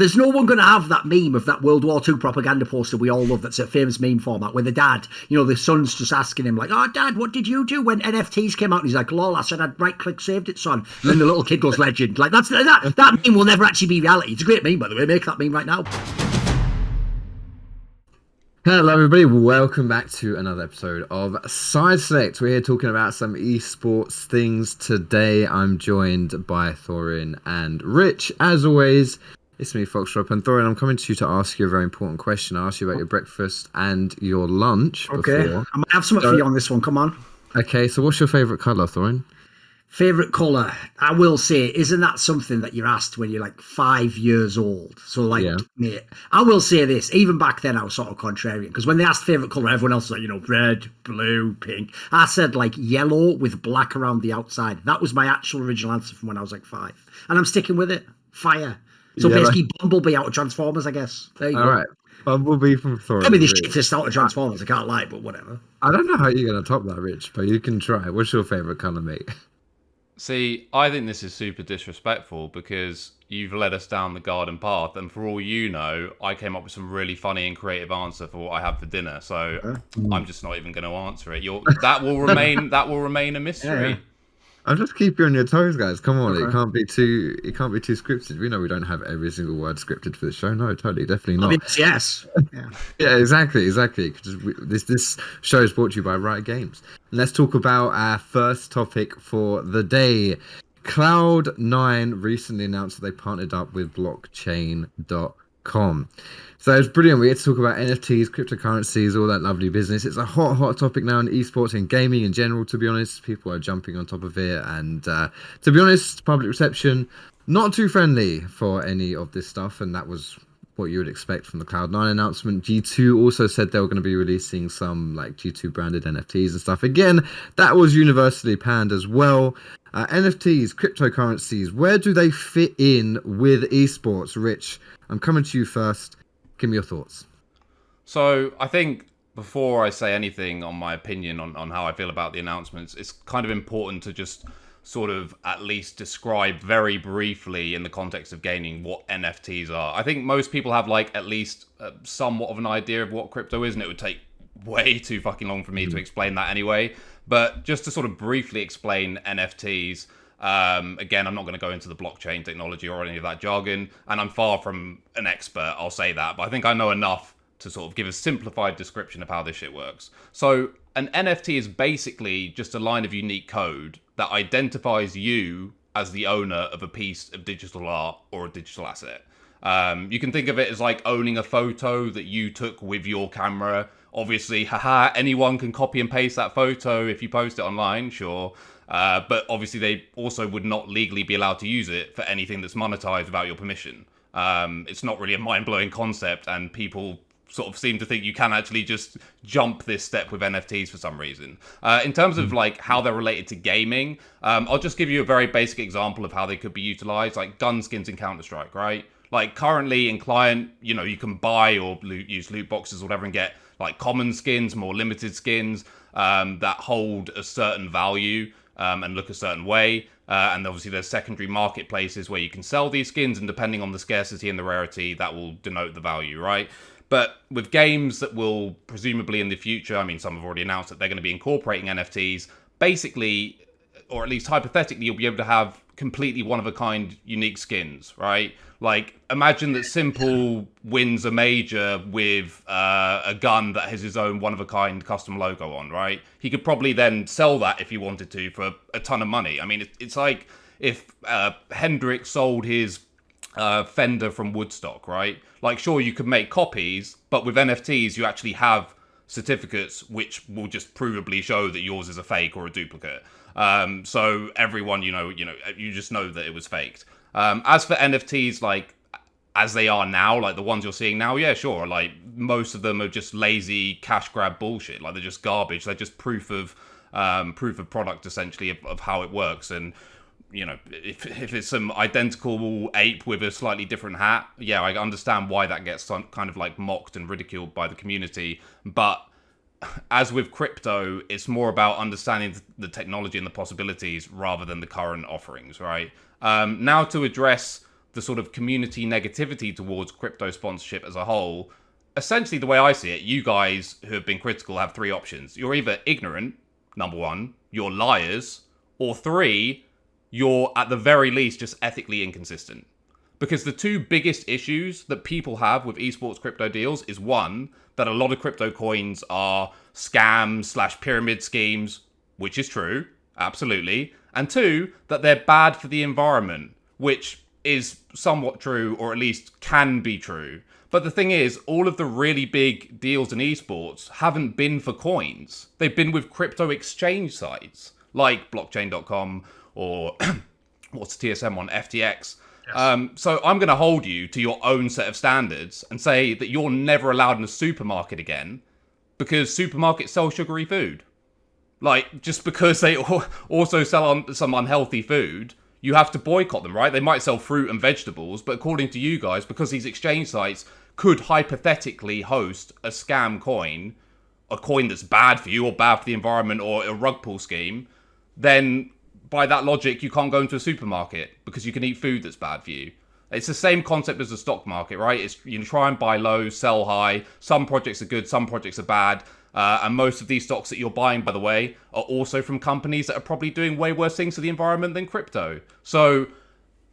There's no one going to have that meme of that World War II propaganda poster we all love that's a famous meme format where the dad, you know, the son's just asking him, like, oh, dad, what did you do when NFTs came out? And he's like, lol, I said I'd right click saved it, son. And then the little kid goes, legend. Like, that's that, that meme will never actually be reality. It's a great meme, by the way. Make that meme right now. Hello, everybody. Welcome back to another episode of Side Select. We're here talking about some esports things today. I'm joined by Thorin and Rich. As always, it's me, Foxdrop. And Thorin, I'm coming to you to ask you a very important question. I asked you about your breakfast and your lunch. Okay. Before. I might have something for you on this one. Come on. Okay, so what's your favourite colour, Thorin? Favorite color? I will say, isn't that something that you're asked when you're like five years old? So, like, Yeah. mate, I will say this. Even back then, I was sort of contrarian because when they asked favorite color, everyone else was like, you know, red, blue, pink. I said like yellow with black around the outside. That was my actual original answer from when I was like five, and I'm sticking with it. Fire. So Yeah, basically, Bumblebee out of Transformers, I guess. There you All go. right. Bumblebee from Thorin. Maybe the Rich. shittest out of Transformers. I can't lie, but whatever. I don't know how you're going to top that, Rich, but you can try. What's your favourite colour, mate? See, I think this is super disrespectful because you've led us down the garden path, and for all you know, I came up with some really funny and creative answer for what I have for dinner. So I'm just not even going to answer it. You're, that will remain. that will remain a mystery. Yeah. I'm just keep you on your toes, guys. Come on, it can't be too. It can't be too scripted. We know we don't have every single word scripted for the show. No, totally, definitely I not. mean, yes. Yeah. yeah, exactly, exactly. 'Cause we- This this show is brought to you by Riot Games. And let's talk about our first topic for the day. Cloud Nine recently announced that they partnered up with Blockchain.com. So it's brilliant. We get to talk about NFTs, cryptocurrencies, all that lovely business. It's a hot, hot topic now in esports and gaming in general. To be honest, people are jumping on top of it, and uh, to be honest, public reception not too friendly for any of this stuff, and that was what you would expect from the Cloud9 announcement. G2 also said they were going to be releasing some like G2 branded NFTs and stuff. Again, that was universally panned as well. Uh, NFTs, cryptocurrencies, where do they fit in with esports? Rich, I'm coming to you first. Give me your thoughts. So I think before I say anything on my opinion on, on how I feel about the announcements, it's kind of important to just sort of at least describe very briefly in the context of gaming what NFTs are. I think most people have like at least uh, somewhat of an idea of what crypto is, and it would take way too fucking long for me to explain that anyway. But just to sort of briefly explain NFTs. Um, again, I'm not going to go into the blockchain technology or any of that jargon, and I'm far from an expert, I'll say that, but I think I know enough to sort of give a simplified description of how this shit works. So, an NFT is basically just a line of unique code that identifies you as the owner of a piece of digital art or a digital asset. Um, you can think of it as like owning a photo that you took with your camera. Obviously, haha, anyone can copy and paste that photo if you post it online, sure. Uh, but obviously, they also would not legally be allowed to use it for anything that's monetized without your permission. Um, it's not really a mind blowing concept, and people sort of seem to think you can actually just jump this step with NFTs for some reason. Uh, in terms of like how they're related to gaming, um, I'll just give you a very basic example of how they could be utilized, like gun skins in Counter Strike, right? Like currently in client, you know, you can buy or loot, use loot boxes or whatever and get like common skins, more limited skins um, that hold a certain value um, and look a certain way. Uh, and obviously, there's secondary marketplaces where you can sell these skins, and depending on the scarcity and the rarity, that will denote the value, right? But with games that will presumably in the future, I mean, some have already announced that they're going to be incorporating NFTs. Basically, or at least hypothetically, you'll be able to have completely one of a kind unique skins, right? Like, imagine that s1mple wins a major with uh, a gun that has his own one of a kind custom logo on, right? He could probably then sell that if he wanted to for a ton of money. I mean, it, it's like if uh, Hendrix sold his uh, Fender from Woodstock, right? Like, sure, you could make copies, but with NFTs, you actually have certificates which will just provably show that yours is a fake or a duplicate. Um, so everyone, you know, you know, you just know that it was faked. Um, as for NFTs, like as they are now, like the ones you're seeing now, yeah, sure. Like most of them are just lazy cash grab bullshit. Like they're just garbage. They're just proof of um, proof of product essentially of, of how it works. And you know, if if it's some identical ape with a slightly different hat, yeah, I understand why that gets kind of like mocked and ridiculed by the community. But as with crypto, it's more about understanding the technology and the possibilities rather than the current offerings, right? Um, now to address the sort of community negativity towards crypto sponsorship as a whole, essentially the way I see it, you guys who have been critical have three options. You're either ignorant, number one, you're liars, or three, you're at the very least just ethically inconsistent. Because the two biggest issues that people have with esports crypto deals is one, that a lot of crypto coins are scams slash pyramid schemes, which is true, absolutely. And two, that they're bad for the environment, which is somewhat true, or at least can be true. But the thing is, all of the really big deals in esports haven't been for coins. They've been with crypto exchange sites like blockchain.com or what's TSM one, FTX. Um, so I'm going to hold you to your own set of standards and say that you're never allowed in a supermarket again because supermarkets sell sugary food. Like just because they also sell some unhealthy food, you have to boycott them, right? They might sell fruit and vegetables, but according to you guys, because these exchange sites could hypothetically host a scam coin, a coin that's bad for you or bad for the environment or a rug pull scheme, then by that logic, you can't go into a supermarket because you can eat food that's bad for you. It's the same concept as the stock market, right? It's you try and buy low, sell high. Some projects are good, some projects are bad. Uh, and most of these stocks that you're buying, by the way, are also from companies that are probably doing way worse things to the environment than crypto. So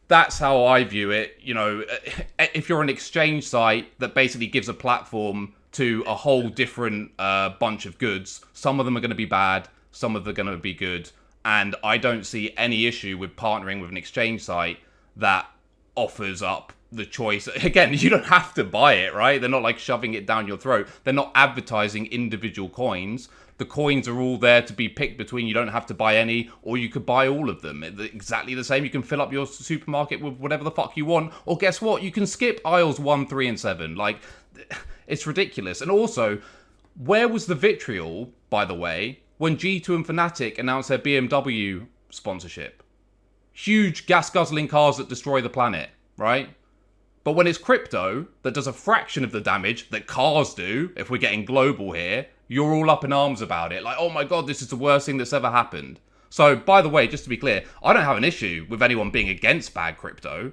that's how I view it. You know, if you're an exchange site that basically gives a platform to a whole different uh, bunch of goods, some of them are going to be bad, some of them are going to be good. And I don't see any issue with partnering with an exchange site that offers up the choice. Again, you don't have to buy it, right? They're not like shoving it down your throat. They're not advertising individual coins. The coins are all there to be picked between. You don't have to buy any, or you could buy all of them. Exactly the same. You can fill up your supermarket with whatever the fuck you want. Or guess what? You can skip aisles one, three, and seven. Like, it's ridiculous. And also, where was the vitriol, by the way, when G2 and Fnatic announced their BMW sponsorship. Huge gas guzzling cars that destroy the planet, right? But when it's crypto that does a fraction of the damage that cars do, if we're getting global here, you're all up in arms about it. Like, oh my god, this is the worst thing that's ever happened. So, by the way, just to be clear, I don't have an issue with anyone being against bad crypto.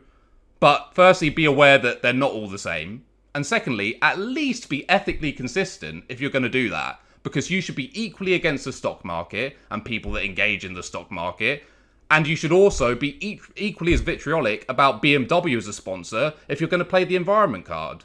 But firstly, be aware that they're not all the same. And secondly, at least be ethically consistent if you're going to do that because you should be equally against the stock market and people that engage in the stock market. And you should also be e- equally as vitriolic about BMW as a sponsor if you're going to play the environment card.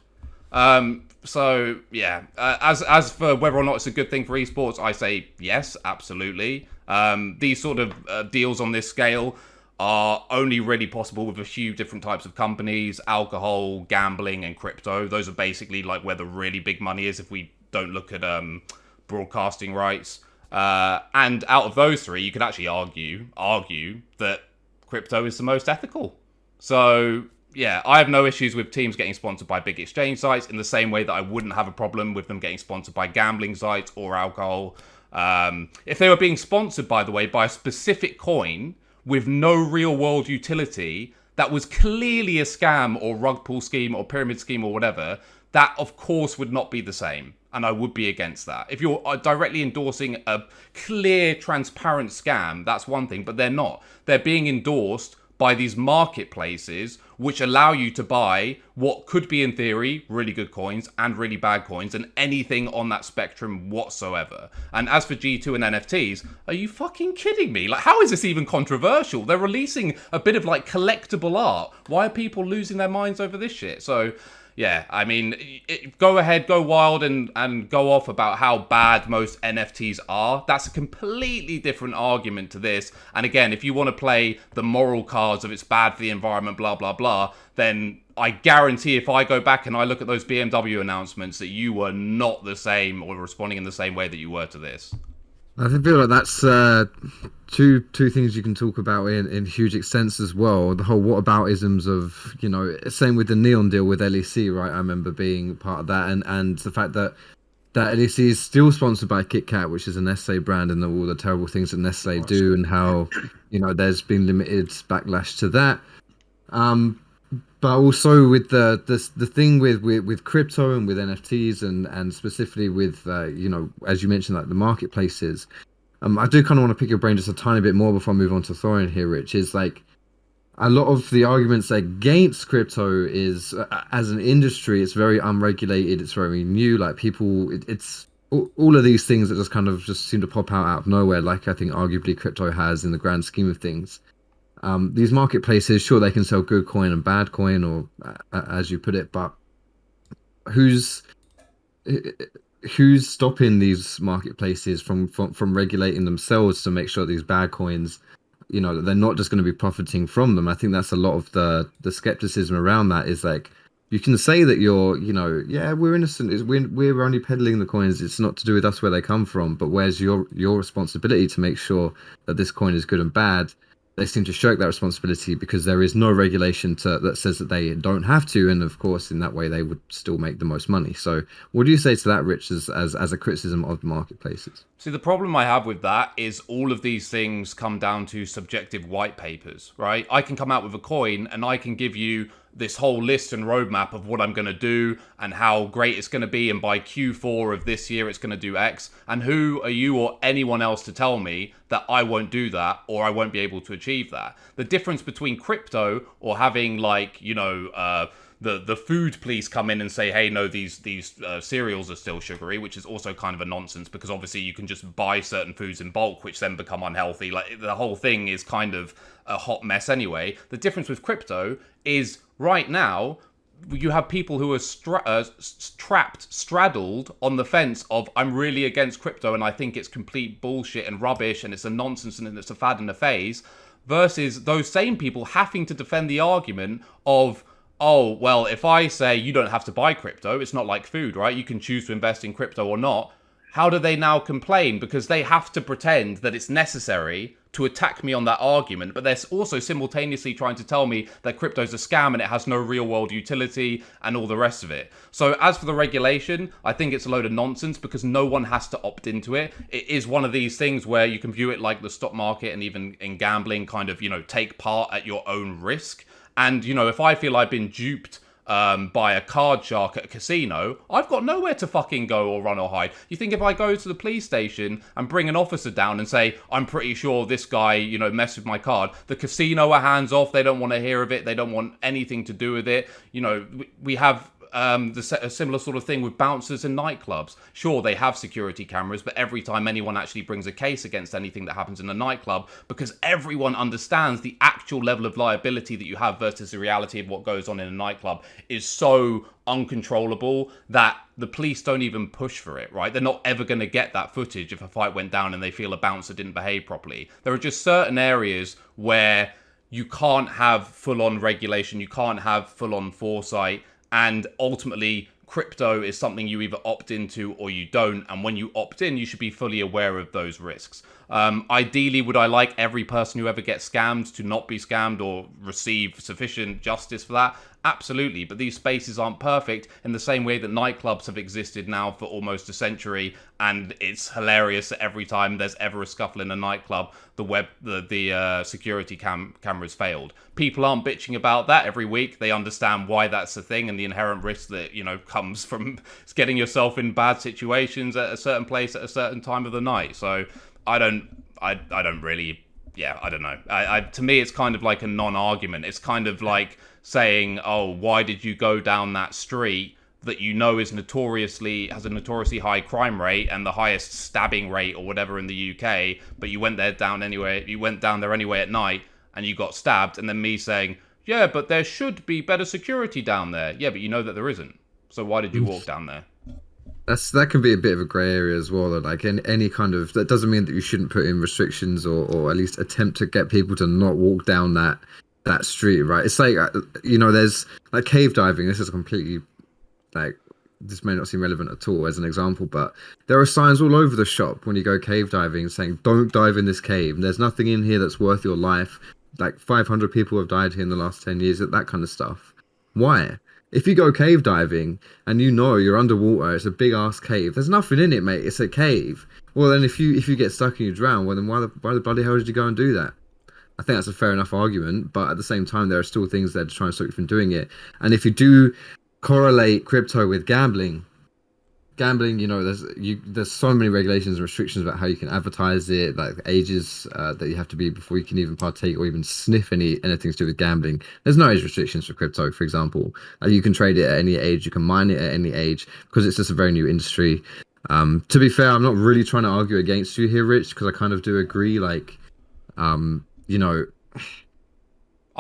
Um, so yeah, uh, as as for whether or not it's a good thing for esports, I say yes, absolutely. Um, these sort of uh, deals on this scale are only really possible with a few different types of companies: alcohol, gambling, and crypto. Those are basically like where the really big money is. If we don't look at um, broadcasting rights. Uh, and out of those three, you could actually argue argue that crypto is the most ethical. So yeah, I have no issues with teams getting sponsored by big exchange sites in the same way that I wouldn't have a problem with them getting sponsored by gambling sites or alcohol. Um, if they were being sponsored, by the way, by a specific coin with no real world utility that was clearly a scam or rug pull scheme or pyramid scheme or whatever, that of course would not be the same and I would be against that. If you're uh, directly endorsing a clear, transparent scam, that's one thing, but they're not. They're being endorsed by these marketplaces which allow you to buy what could be, in theory, really good coins and really bad coins and anything on that spectrum whatsoever. And as for G2 and NFTs, are you fucking kidding me? Like, how is this even controversial? They're releasing a bit of like collectible art. Why are people losing their minds over this shit? So, yeah, I mean, it, go ahead, go wild, and and go off about how bad most NFTs are. That's a completely different argument to this. And again, if you want to play the moral cards of it's bad for the environment, blah blah blah, then I guarantee if I go back and I look at those BMW announcements that you were not the same or responding in the same way that you were to this. I feel like that's uh, two two things you can talk about in, in huge extents as well. The whole what whataboutisms of you know, same with the Neom deal with LEC, right? I remember being part of that, and and the fact that that LEC is still sponsored by KitKat, which is a Nestle brand, and all the terrible things that Nestle do, and how you know there's been limited backlash to that. Um, but also with the the the thing with, with with crypto and with NFTs and and specifically with uh, you know as you mentioned like the marketplaces, um, I do kind of want to pick your brain just a tiny bit more before I move on to Thorin here, Rich. Is like a lot of the arguments against crypto is uh, as an industry it's very unregulated it's very new like people it, it's all of these things that just kind of just seem to pop out out of nowhere like i think arguably crypto has in the grand scheme of things um, these marketplaces sure they can sell good coin and bad coin or uh, as you put it but who's who's stopping these marketplaces from, from from regulating themselves to make sure these bad coins you know they're not just going to be profiting from them? I think that's a lot of the the skepticism around that is like you can say that you're you know yeah we're innocent we're, we're only peddling the coins it's not to do with us where they come from but where's your your responsibility to make sure that this coin is good and bad they seem to shirk that responsibility because there is no regulation to, that says that they don't have to, and of course, in that way, they would still make the most money. So, what do you say to that, Rich, as as, as a criticism of marketplaces? See, the problem I have with that is all of these things come down to subjective white papers, right? I can come out with a coin and I can give you this whole list and roadmap of what I'm going to do and how great it's going to be. And by Q4 of this year, it's going to do X. And who are you or anyone else to tell me that I won't do that or I won't be able to achieve that? The difference between crypto or having, like, you know, uh, the the food police come in and say, hey, no, these these uh, cereals are still sugary, which is also kind of a nonsense because obviously you can just buy certain foods in bulk, which then become unhealthy. Like the whole thing is kind of a hot mess anyway. The difference with crypto is right now you have people who are stra- uh, trapped, straddled on the fence of I'm really against crypto and I think it's complete bullshit and rubbish and it's a nonsense and it's a fad and a phase, versus those same people having to defend the argument of oh, well, if I say you don't have to buy crypto, it's not like food, right? You can choose to invest in crypto or not. How do they now complain? Because they have to pretend that it's necessary to attack me on that argument, but they're also simultaneously trying to tell me that crypto's a scam and it has no real world utility and all the rest of it. So, as for the regulation, I think it's a load of nonsense because no one has to opt into it. It is one of these things where you can view it like the stock market and even in gambling, kind of, you know, take part at your own risk. And, you know, if I feel I've been duped um, by a card shark at a casino, I've got nowhere to fucking go or run or hide. You think if I go to the police station and bring an officer down and say, I'm pretty sure this guy, you know, messed with my card, the casino are hands off. They don't want to hear of it. They don't want anything to do with it. You know, we have um, the, a similar sort of thing with bouncers in nightclubs. Sure, they have security cameras, but every time anyone actually brings a case against anything that happens in a nightclub, because everyone understands the actual level of liability that you have versus the reality of what goes on in a nightclub is so uncontrollable that the police don't even push for it, right? They're not ever going to get that footage if a fight went down and they feel a bouncer didn't behave properly. There are just certain areas where you can't have full on regulation, you can't have full on foresight, and ultimately crypto is something you either opt into or you don't. And when you opt in you should be fully aware of those risks um, ideally would i like every person who ever gets scammed to not be scammed or receive sufficient justice for that Absolutely, but these spaces aren't perfect in the same way that nightclubs have existed now for almost a century, and it's hilarious that every time there's ever a scuffle in a nightclub, the web the the uh, security cam cameras failed. People aren't bitching about that every week. They understand why that's a thing and the inherent risk that you know comes from getting yourself in bad situations at a certain place at a certain time of the night. So I don't I I don't really yeah, I don't know. I, I, to me, it's kind of like a non-argument. It's kind of like saying, "Oh, why did you go down that street that you know is notoriously has a notoriously high crime rate and the highest stabbing rate or whatever in the UK, but you went there down anyway. You went down there anyway at night and you got stabbed." And then me saying, "Yeah, but there should be better security down there." Yeah, but you know that there isn't. So why did you mm. walk down there? That's that can be a bit of a grey area as well. Like any, any kind of that doesn't mean that you shouldn't put in restrictions or, or at least attempt to get people to not walk down that that street. Right? It's like uh, you know, there's like cave diving. This is completely like this may not seem relevant at all as an example, but there are signs all over the shop when you go cave diving saying don't dive in this cave. There's nothing in here that's worth your life. Like 500 people have died here in the last 10 years. That kind of stuff. Why? If you go cave diving and you know you're underwater, it's a big ass cave. There's nothing in it, mate. It's a cave. Well, then if you if you get stuck and you drown, well then why the why the bloody hell did you go and do that? I think that's a fair enough argument, but at the same time, there are still things that are trying to stop you from doing it. And if you do correlate crypto with gambling, gambling, you know, there's you there's so many regulations and restrictions about how you can advertise it, like ages uh, that you have to be before you can even partake or even sniff any anything to do with gambling. There's no age restrictions for crypto, for example. Uh, you can trade it at any age, you can mine it at any age because it's just a very new industry. Um, to be fair, I'm not really trying to argue against you here, Rich, because I kind of do agree. Like, um, you know,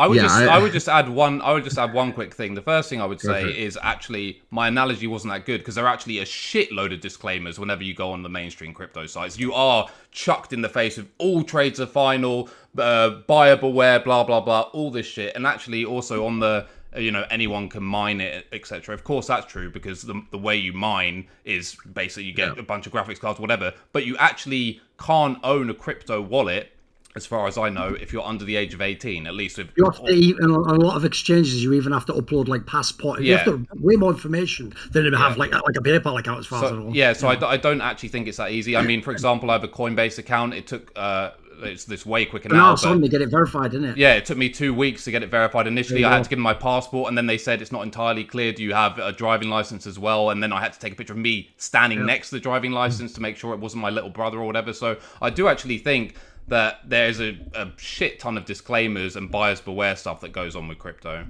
I would Yeah, just I- I, would just add one I would just add one quick thing. The first thing I would say is actually my analogy wasn't that good because there are actually a shitload of disclaimers whenever you go on the mainstream crypto sites. You are chucked in the face of all trades are final, uh, buyer beware, blah blah blah, all this shit, and actually also on the uh, you know anyone can mine it etc of course that's true because the, the way you mine is basically you get Yeah. a bunch of graphics cards whatever but you actually can't own a crypto wallet as far as i know if you're under the age of 18 at least with You have to even on a lot of exchanges. You even have to upload like passport. You have Yeah. to way more information than you have Yeah. like like a PayPal account as far as I So, know. yeah, so I don't actually think it's that easy. I mean, for example, I have a Coinbase account. It took uh, it's this way quicker But now. but- suddenly get it verified, isn't it? yeah, it took me two weeks to get it verified. Initially, I had to give them my passport, and then they said it's not entirely clear. Do you have a driving license as well? And then I had to take a picture of me standing next to the driving license to make sure it wasn't my little brother or whatever. So I do actually think that there's a, a shit ton of disclaimers and buyers beware stuff that goes on with crypto.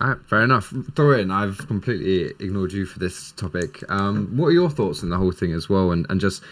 All right, fair enough. Thorin. I've completely ignored you for this topic. Um, what are your thoughts on the whole thing as well, and and just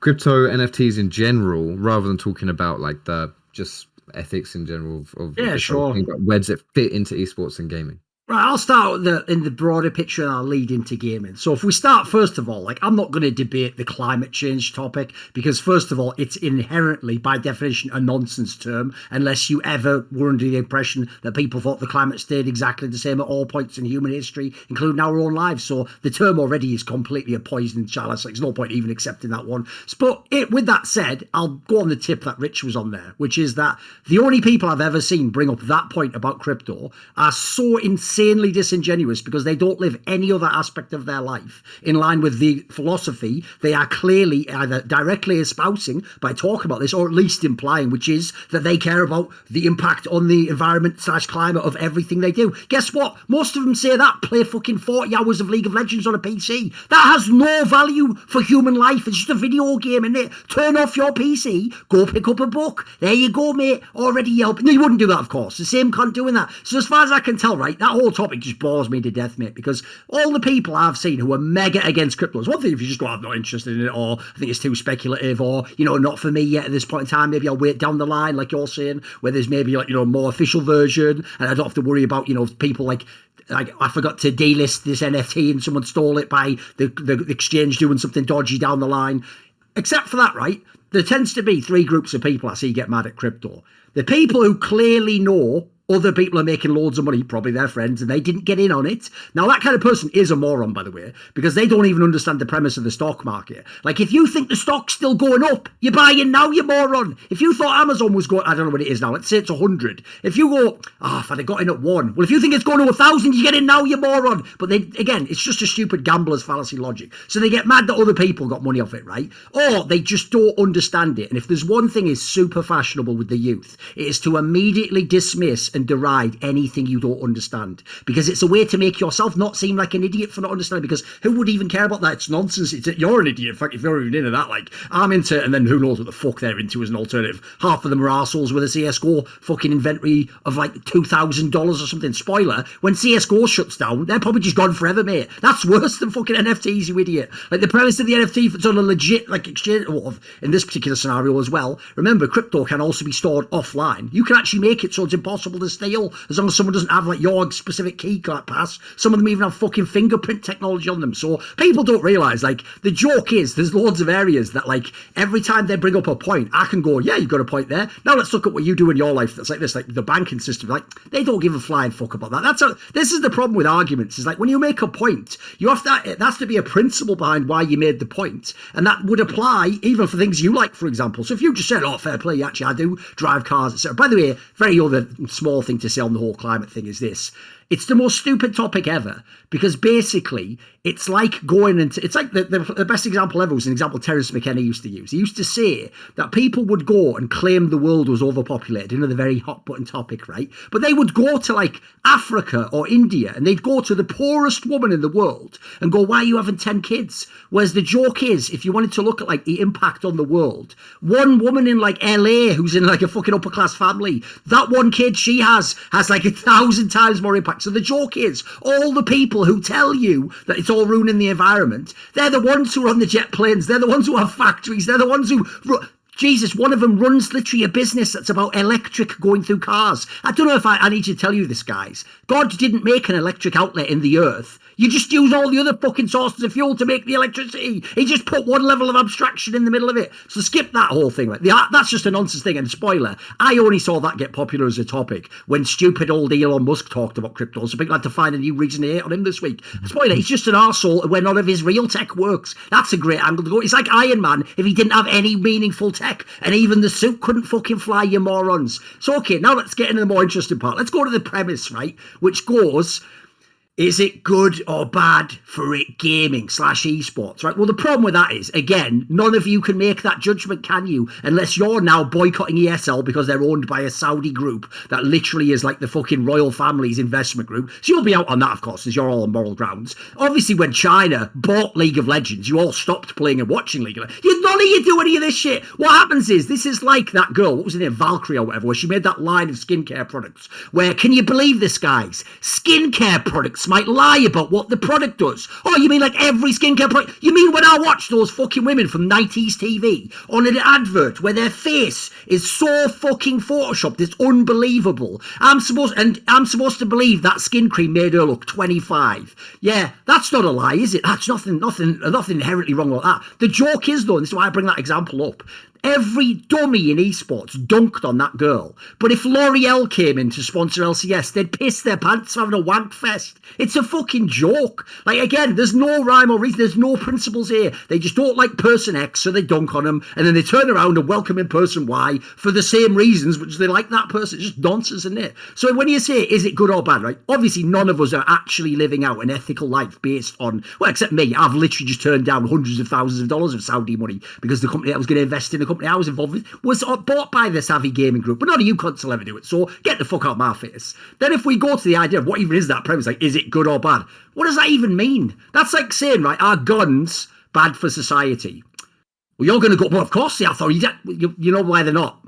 crypto NFTs in general, rather than talking about like the just ethics in general of, of Yeah, sure. thing, but where does it fit into esports and gaming? Right, I'll start the, in the broader picture and I'll lead into gaming. So if we start first of all, like I'm not going to debate the climate change topic because first of all, it's inherently by definition a nonsense term unless you ever were under the impression that people thought the climate stayed exactly the same at all points in human history, including our own lives. So the term already is completely a poisoned chalice. Like, there's no point even accepting that one. But it, with that said, I'll go on the tip that Rich was on there, which is that the only people I've ever seen bring up that point about crypto are so insanely disingenuous because they don't live any other aspect of their life in line with the philosophy they are clearly either directly espousing by talking about this or at least implying, which is that they care about the impact on the environment slash climate of everything they do. Guess what? Most of them say that play fucking 40 hours of League of Legends on a PC. That has no value for human life. It's just a video game, is it? Turn off your PC, go pick up a book. There you go, mate. Already helping. No, you wouldn't do that, of course. The same cunt doing that. So as far as I can tell, right, that whole topic just bores me to death, mate, because all the people I've seen who are mega against crypto, it's one thing if you just go, I'm not interested in it, or I think it's too speculative, or, you know, not for me yet at this point in time. Maybe I'll wait down the line, like you're saying, where there's maybe, like, you know, more official version, and I don't have to worry about, you know, people like like I forgot to delist this NFT and someone stole it by the, the exchange doing something dodgy down the line. Except for that, right? There tends to be three groups of people I see get mad at crypto. The people who clearly know other people are making loads of money, probably their friends, and they didn't get in on it. Now, that kind of person is a moron, by the way, because they don't even understand the premise of the stock market. Like, if you think the stock's still going up, you're buying now, you moron. If you thought Amazon was going, I don't know what it is now, let's say it's 100. If you go, ah, if I'd have got in at one, well, if you think it's going to 1,000, you get in now, you moron. But they, again, it's just a stupid gambler's fallacy logic. So they get mad that other people got money off it, right? Or they just don't understand it. And if there's one thing is super fashionable with the youth, it is to immediately dismiss and deride anything you don't understand. Because it's a way to make yourself not seem like an idiot for not understanding. Because who would even care about that? It's nonsense. It's, you're an idiot. In fact, if you're even into that, like, I'm into it, and then who knows what the fuck they're into as an alternative. Half of them are assholes with a CSGO fucking inventory of like $2,000 or something. Spoiler, when CSGO shuts down, they're probably just gone forever, mate. That's worse than fucking NFTs, you idiot. Like, the premise of the NFT, it's on a legit, like, exchange, well, in this particular scenario as well, remember, crypto can also be stored offline. You can actually make it so it's impossible to steal as long as someone doesn't have, like, your specific key card pass. Some of them even have fucking fingerprint technology on them. So people don't realize, like, the joke is there's loads of areas that, like, every time they bring up a point, I can go, yeah, you've got a point there. Now let's look at what you do in your life that's like this, like the banking system. Like, they don't give a flying fuck about that. That's a, this is the problem with arguments. Is like when you make a point, you have to, it has to be a principle behind why you made the point, and that would apply even for things you like, for example. So if you just said, oh, fair play, actually, I do drive cars, etc. By the way, very other small thing to say on the whole climate thing is this It's the most stupid topic ever because basically it's like going into it's like the, the, the, best example ever was an example Terence McKenna used to use. He used to say that people would go and claim the world was overpopulated, another very hot button topic, right? But they would go to like Africa or India and they'd go to the poorest woman in the world and go, Why are you having 10 kids? Whereas the joke is, if you wanted to look at like the impact on the world, one woman in like LA who's in like a fucking upper class family, that one kid she has has like a thousand times more impact. So the joke is, all the people who tell you that it's all ruining the environment, they're the ones who are on the jet planes, they're the ones who have factories, they're the ones who. Jesus, one of them runs literally a business that's about electric going through cars. I don't know if I, I need to tell you this, guys. God didn't make an electric outlet in the earth you just use all the other fucking sources of fuel to make the electricity. He just put one level of abstraction in the middle of it. So skip that whole thing. Like that's just a nonsense thing. And spoiler, I only saw that get popular as a topic when stupid old Elon Musk talked about crypto. So people had to find a new reason to hate on him this week. Spoiler, he's just an arsehole where none of his real tech works. That's a great angle to go. It's like Iron Man if he didn't have any meaningful tech and even the suit couldn't fucking fly, you morons. So okay, now let's get into the more interesting part. Let's go to the premise, right? Which goes is it good or bad for it gaming slash esports right? Well the problem with that is again none of you can make that judgment can you? Unless you're now boycotting esl because they're owned by a saudi group that literally is like the fucking royal family's investment group. So you'll be out on that of course as you're all on moral grounds. Obviously when china bought league of legends you all stopped playing and watching league of legends you, none of you do any of this shit. What happens is this is like that girl what was her name? Valkyrae or whatever where she made that line of skincare products where can you believe this guys? Skincare products might lie about what the product does. Oh, you mean like every skincare product? You mean when I watch those fucking women from 90s TV on an advert where their face is so fucking photoshopped, it's unbelievable. I'm supposed and I'm supposed to believe that skin cream made her look 25. Yeah, that's not a lie, is it? That's nothing, nothing, nothing inherently wrong with that. The joke is though, and this is why I bring that example up. Every dummy in esports dunked on that girl. But if L'Oreal came in to sponsor LCS, they'd piss their pants having a wank fest. It's a fucking joke. Like, again, there's no rhyme or reason. There's no principles here. They just don't like person X, so they dunk on them. And then they turn around and welcome in person Y for the same reasons, which they like that person. It's just nonsense, isn't it? So when you say, is it good or bad, right? Obviously, none of us are actually living out an ethical life based on, well, except me. I've literally just turned down hundreds of thousands of dollars of Saudi money because the company that was going to invest in the company I was involved with was uh, bought by the Savvy Gaming Group, but none of you cunts will ever do it. So get the fuck out of my face. Then if we go to the idea of what even is that premise, like is it good or bad? What does that even mean? That's like saying, right, are guns bad for society? Well, you're going to go, well, of course they are. You, you, you know why they're not.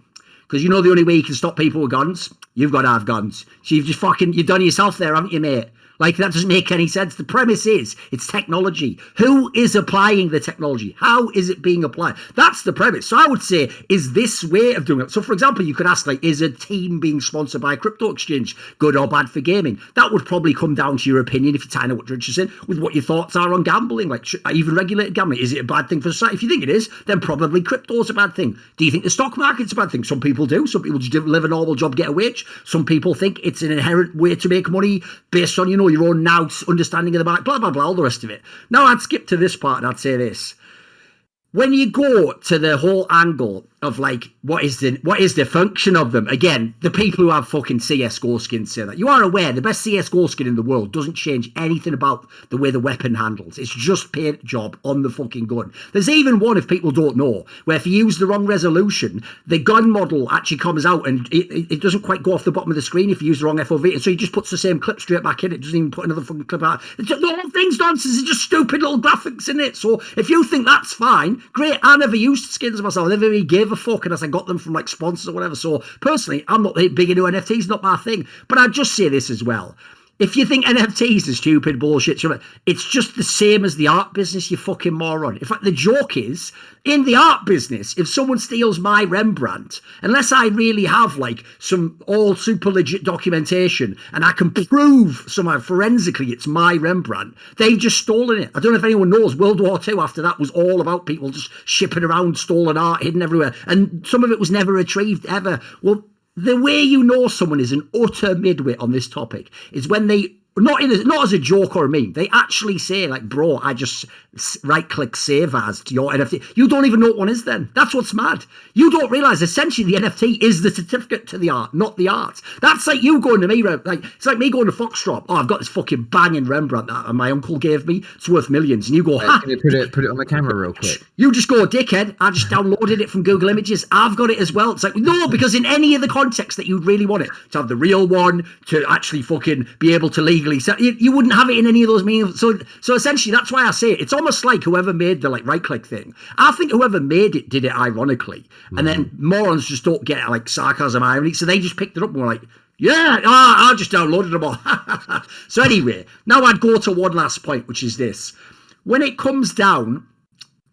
Because you know the only way you can stop people with guns? You've got to have guns. So you've just fucking, you've done yourself there, haven't you, mate? Like that doesn't make any sense. The premise is it's technology. Who is applying the technology? How is it being applied? That's the premise. So I would say, is this way of doing it? So for example, you could ask like, is a team being sponsored by a crypto exchange good or bad for gaming? That would probably come down to your opinion if you're trying to what you're interested in, with what your thoughts are on gambling, like even regulated gambling. Is it a bad thing for society? If you think it is, then probably crypto is a bad thing. Do you think the stock market's a bad thing? Some people do. Some people just live a normal job, get a wage. Some people think it's an inherent way to make money based on you know your own now understanding of the market, blah blah blah, all the rest of it. Now I'd skip to this part and I'd say this: when you go to the whole angle of like what is the what is the function of them? Again the people who have fucking csgo skins say that. You are aware the best csgo skin in the world doesn't change anything about the way the weapon handles. It's just paint job on the fucking gun. There's even one if people don't know where if you use the wrong resolution the gun model actually comes out and it, it, it doesn't quite go off the bottom of the screen if you use the wrong fov and so he just puts the same clip straight back in. It doesn't even put another fucking clip out. It's just, the whole thing's nonsense. It's just stupid little graphics in it. So if you think that's fine great. I never used skins myself. I never really gave a fuck unless I got them from like sponsors or whatever. So personally, I'm not big into NFTs, not my thing. But I'd just say this as well. If you think NFTs are stupid bullshit, it's just the same as the art business, you fucking moron. In fact, the joke is in the art business, if someone steals my Rembrandt, unless I really have like some all super legit documentation and I can prove somehow forensically it's my Rembrandt, they've just stolen it. I don't know if anyone knows World War II after that was all about people just shipping around stolen art hidden everywhere. And some of it was never retrieved ever. Well, the way you know someone is an utter midwit on this topic is when they not in a, not as a joke or a meme. They actually say like, "Bro, I just right click save as to your NFT." You don't even know what one is. Then that's what's mad. You don't realize essentially the NFT is the certificate to the art, not the art. That's like you going to me, like it's like me going to Foxdrop. Oh, I've got this fucking banging Rembrandt that my uncle gave me. It's worth millions, and you go, ha. Put it put it on the camera real quick? You just go, dickhead. I just downloaded it from Google Images. I've got it as well. It's like no, because in any of the context that you'd really want it to have the real one, to actually fucking be able to legally so you, you wouldn't have it in any of those meanings. So so essentially, that's why I say it. It's almost like whoever made the like right click thing. I think whoever made it did it ironically, mm-hmm. and then mm-hmm. morons just don't get like sarcasm, irony. So they just picked it up and were like. Yeah, oh, I just downloaded them all. so anyway, now I'd go to one last point, which is this: when it comes down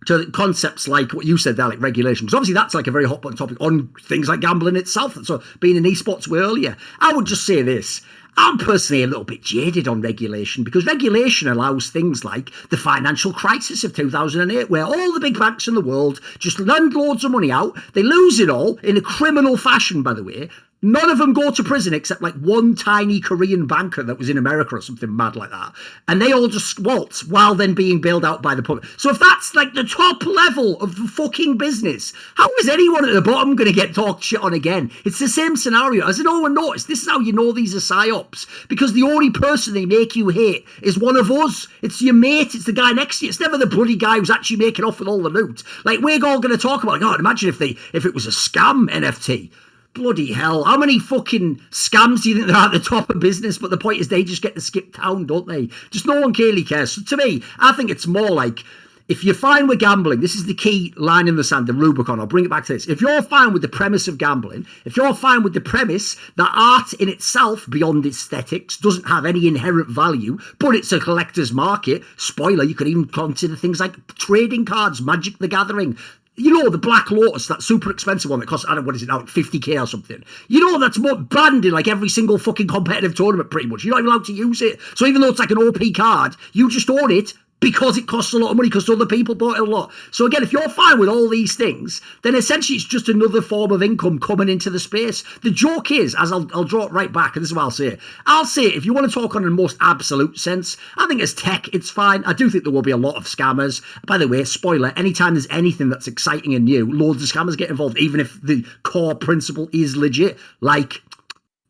to concepts like what you said there, like regulation, because obviously that's like a very hot button topic on things like gambling itself. So being in esports way earlier, I would just say this: I'm personally a little bit jaded on regulation because regulation allows things like the financial crisis of 2008, where all the big banks in the world just lend loads of money out. They lose it all in a criminal fashion, by the way. None of them go to prison except like one tiny Korean banker that was in America or something mad like that. And they all just waltz while then being bailed out by the public. So if that's like the top level of the fucking business, how is anyone at the bottom going to get talked shit on again? It's the same scenario. As no one noticed, this is how you know these are psyops. Because the only person they make you hate is one of us. It's your mate. It's the guy next to you. It's never the bloody guy who's actually making off with all the loot. Like we're all going to talk about. God, imagine if they if it was a scam NFT bloody hell, how many fucking scams do you think they're at the top of business? But the point is, they just get to skip town, don't they? Just no one clearly cares. So to me, I think it's more like if you're fine with gambling, this is the key line in the sand, the Rubicon. I'll bring it back to this. If you're fine with the premise of gambling, if you're fine with the premise that art in itself, beyond aesthetics, doesn't have any inherent value, but it's a collector's market, spoiler, you could even consider things like trading cards, Magic the Gathering, you know the Black Lotus, that super expensive one that costs I don't know what is it now, 50k or something. You know that's more banned in like every single fucking competitive tournament, pretty much. You're not even allowed to use it. So even though it's like an OP card, you just own it because it costs a lot of money because other people bought it a lot. So again, if you're fine with all these things, then essentially it's just another form of income coming into the space. The joke is, as I'll, I'll draw it right back, and this is what I'll say. It. I'll say it, if you want to talk on the most absolute sense, I think as tech, it's fine. I do think there will be a lot of scammers. By the way, spoiler, anytime there's anything that's exciting and new, loads of scammers get involved, even if the core principle is legit. Like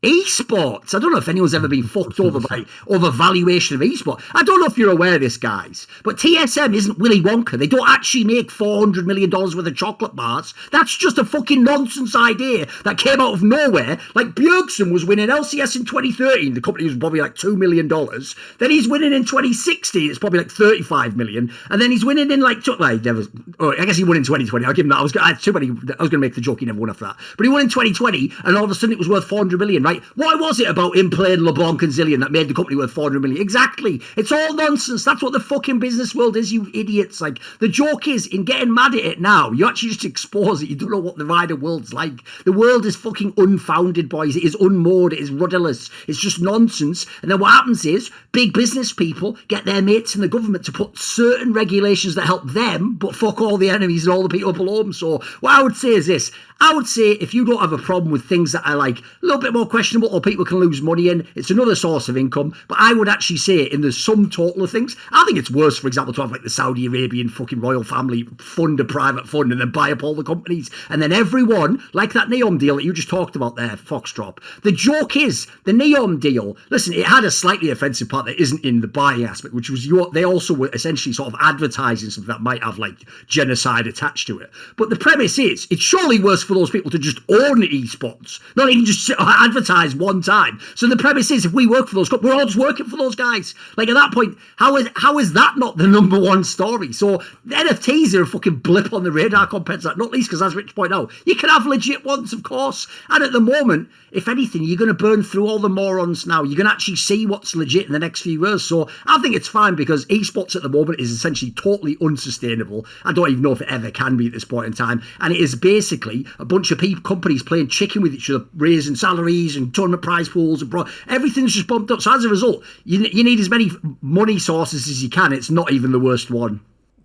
esports. I don't know if anyone's ever been fucked over by overvaluation of esports. I don't know if you're aware of this, guys, but TSM isn't Willy Wonka. They don't actually make $400 million worth of chocolate bars. That's just a fucking nonsense idea that came out of nowhere. Like Bjergsen was winning LCS in 2013. The company was probably like $2 million. Then he's winning in 2016. It's probably like 35 million. And then he's winning in like, well, never, oh, I guess he won in 2020. I'll give him that. I was, I had too many, I was going to make the joke he never won after that. But he won in 2020 and all of a sudden it was worth 400 million, right? Right? Why was it about him playing LeBlanc and that made the company worth 400 million? Exactly. It's all nonsense. That's what the fucking business world is, you idiots. Like, the joke is, in getting mad at it now, you actually just expose it. You don't know what the wider world's like. The world is fucking unfounded, boys. It is unmoored. It is rudderless. It's just nonsense. And then what happens is, big business people get their mates in the government to put certain regulations that help them, but fuck all the enemies and all the people below them. So, what I would say is this I would say if you don't have a problem with things that are like a little bit more questionable or people can lose money in, it's another source of income. But I would actually say in the sum total of things, I think it's worse, for example, to have like the Saudi Arabian fucking royal family fund a private fund and then buy up all the companies. And then everyone, like that Neom deal that you just talked about there, Foxdrop. The joke is the Neom deal, listen, it had a slightly offensive part that isn't in the buying aspect, which was you they also were essentially sort of advertising something that might have like genocide attached to it. But the premise is it's surely worse for those people to just own esports, not even just advertise one time. So the premise is, if we work for those, we're all just working for those guys. Like at that point, how is how is that not the number one story? So NFTs are a fucking blip on the radar compared to that. Not least because, as Rich pointed out, you can have legit ones, of course. And at the moment, if anything, you're going to burn through all the morons now. You're going to actually see what's legit in the next few years. So I think it's fine because esports at the moment is essentially totally unsustainable. I don't even know if it ever can be at this point in time. And it is basically a bunch of people, companies playing chicken with each other, raising salaries and tournament prize pools and bro, everything's just bumped up. So as a result, you, you need as many money sources as you can. It's not even the worst one.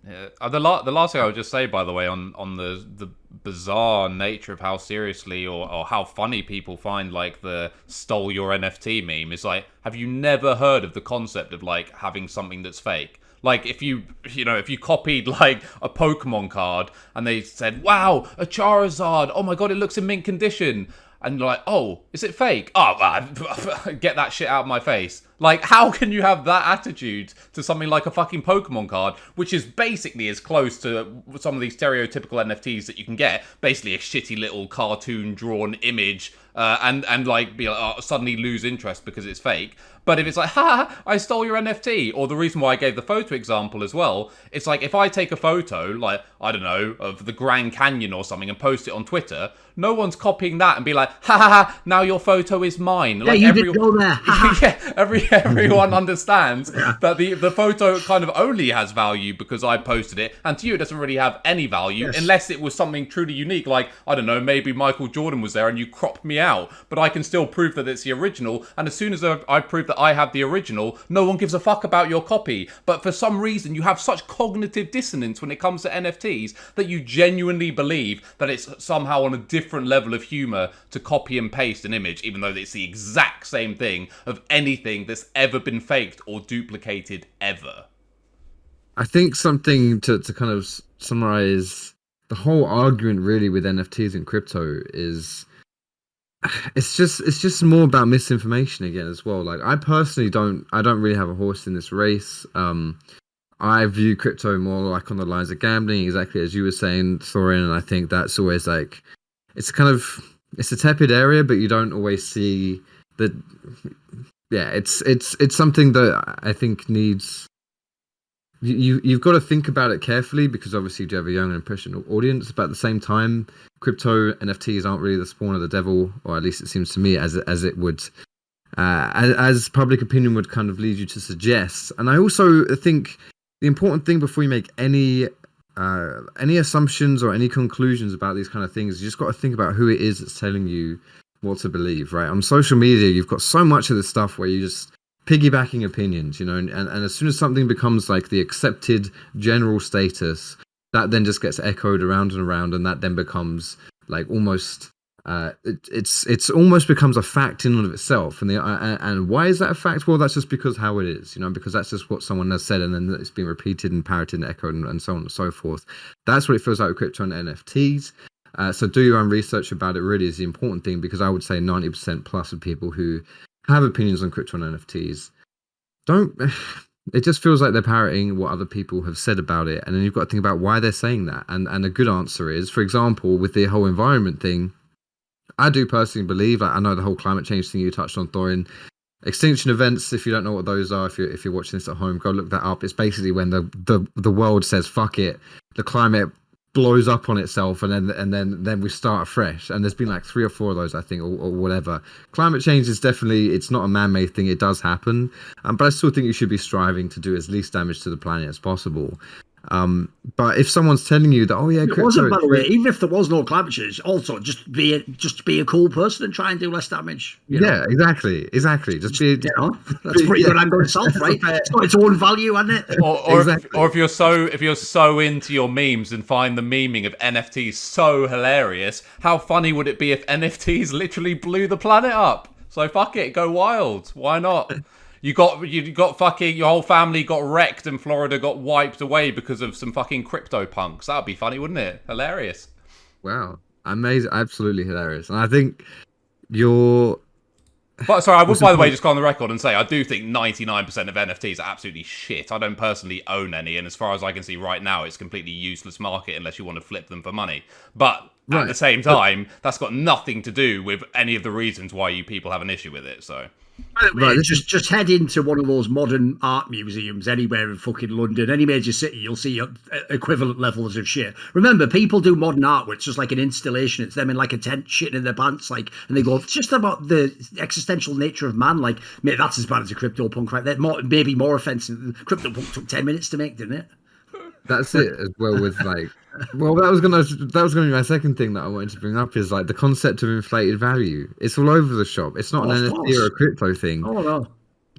Yeah. Uh, the la- the last thing I would just say, by the way, on on the the bizarre nature of how seriously or, or how funny people find like the stole your NFT meme is like, have you never heard of the concept of like having something that's fake? Like if you you know if you copied like a Pokemon card and they said, "Wow, a Charizard! Oh my god, it looks in mint condition," and like, "Oh, is it fake?" Oh, get that shit out of my face! Like, how can you have that attitude to something like a fucking Pokemon card, which is basically as close to some of these stereotypical NFTs that you can get? Basically, a shitty little cartoon drawn image, uh, and and like be like, oh, suddenly lose interest because it's fake. But if it's like, ha, I stole your NFT, or the reason why I gave the photo example as well, it's like if I take a photo, like, I don't know, of the Grand Canyon or something and post it on Twitter, no one's copying that and be like, ha ha ha, now your photo is mine. Yeah, like, you every- did go there. yeah, every everyone understands that the the photo kind of only has value because I posted it, and to you it doesn't really have any value Yes. unless it was something truly unique. Like I don't know, maybe Michael Jordan was there and you cropped me out, but I can still prove that it's the original. And as soon as I I prove that I have the original, no one gives a fuck about your copy. But for some reason, you have such cognitive dissonance when it comes to NFTs that you genuinely believe that it's somehow on a different level of humor to copy and paste an image, even though it's the exact same thing of anything that's ever been faked or duplicated ever. I think something to, to kind of summarize the whole argument really with NFTs and crypto is it's just it's just more about misinformation again as well. Like I personally don't I don't really have a horse in this race. Um I view crypto more like on the lines of gambling, exactly as you were saying, Thorin, and I think that's always like it's kind of it's a tepid area, but you don't always see the yeah, it's it's it's something that I think needs you, you you've got to think about it carefully because obviously you have a young and impressionable audience but at the same time crypto nfts aren't really the spawn of the devil or at least it seems to me as as it would uh, as, as public opinion would kind of lead you to suggest. And i also think the important thing before you make any uh, any assumptions or any conclusions about these kind of things you just got to think about who it is that's telling you what to believe right? On social media you've got so much of this stuff where you just piggybacking opinions, you know, and, and, and as soon as something becomes like the accepted general status, that then just gets echoed around and around, and that then becomes like almost uh, it, it's it's almost becomes a fact in and of itself. And the uh, and why is that a fact? Well, that's just because how it is, you know, because that's just what someone has said, and then it's been repeated and parroted and echoed and, and so on and so forth. That's what it feels like with crypto and NFTs. Uh, so do your own research about it. Really is the important thing because I would say ninety percent plus of people who have opinions on crypto and NFTs don't it just feels like they're parroting what other people have said about it. And then you've got to think about why they're saying that. And and a good answer is for example with the whole environment thing i do personally believe i know the whole climate change thing you touched on thorin. Extinction events if you don't know what those are if you're if you're watching this at home go look that up. It's basically when the the, the world says fuck it. The climate blows up on itself and then and then then we start afresh. And there's been like three or four of those i think or, or whatever. Climate change is definitely it's not a man-made thing. It does happen. Um, but i still think you should be striving to do as least damage to the planet as possible um but if someone's telling you that oh yeah It wasn't, is by the way, even if there was no climate change, also just be a, just be a cool person and try and do less damage. you know? yeah exactly exactly just be You know, that's pretty Yeah. good angle itself, right? It's got its own value, hasn't it? Or, or, Exactly. if, or if you're so if you're so into your memes and find the memeing of NFTs so hilarious, how funny would it be if NFTs literally blew the planet up? So fuck it, go wild. Why not? You got you got fucking your whole family got wrecked and Florida got wiped away because of some fucking crypto punks. That'd be funny, wouldn't it? Hilarious. wow amazing absolutely hilarious and i think you're But sorry, I would by the way just go on the record and say I do think 99% of NFTs are absolutely shit. I don't personally own any, and as far as I can see right now, it's a completely useless market unless you want to flip them for money. But at Right. the same time, that's got nothing to do with any of the reasons why you people have an issue with it. So Right, this just just head into one of those modern art museums anywhere in fucking London, any major city, you'll see uh, equivalent levels of shit. Remember, people do modern art where it's just like an installation. It's them in like a tent shitting in their pants, like, and they go, it's just about the existential nature of man. Like, mate, that's as bad as a crypto punk, right? That more, maybe more offensive. Crypto punk took ten minutes to make, didn't it? that's it as well with like well that was gonna that was gonna be my second thing that i wanted to bring up is like the concept of inflated value it's all over the shop it's not Oh, an nft or a crypto thing Oh no.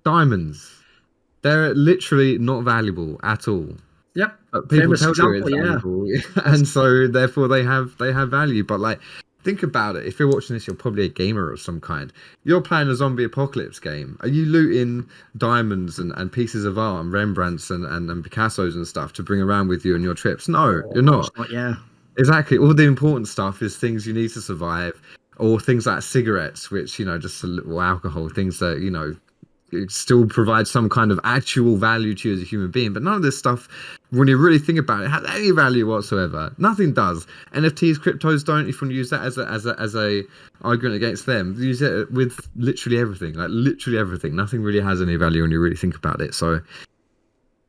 diamonds they're literally not valuable at all Yep. But people Famous tell you it's example, yeah. valuable, and so therefore they have they have value. But like, think about it. If you're watching this, you're probably a gamer of some kind. You're playing a zombie apocalypse game. Are you looting diamonds and, and pieces of art and Rembrandts and, and, and Picassos and stuff to bring around with you on your trips? No, oh, you're not. But yeah. Exactly. All the important stuff is things you need to survive, or things like cigarettes, which you know, just a little alcohol, things that you know, still provide some kind of actual value to you as a human being. But none of this stuff, when you really think about it, has any value whatsoever. Nothing does. NFTs, cryptos don't. If you want to use that as a as a as a argument against them, use it with literally everything. Like literally everything. Nothing really has any value when you really think about it. So.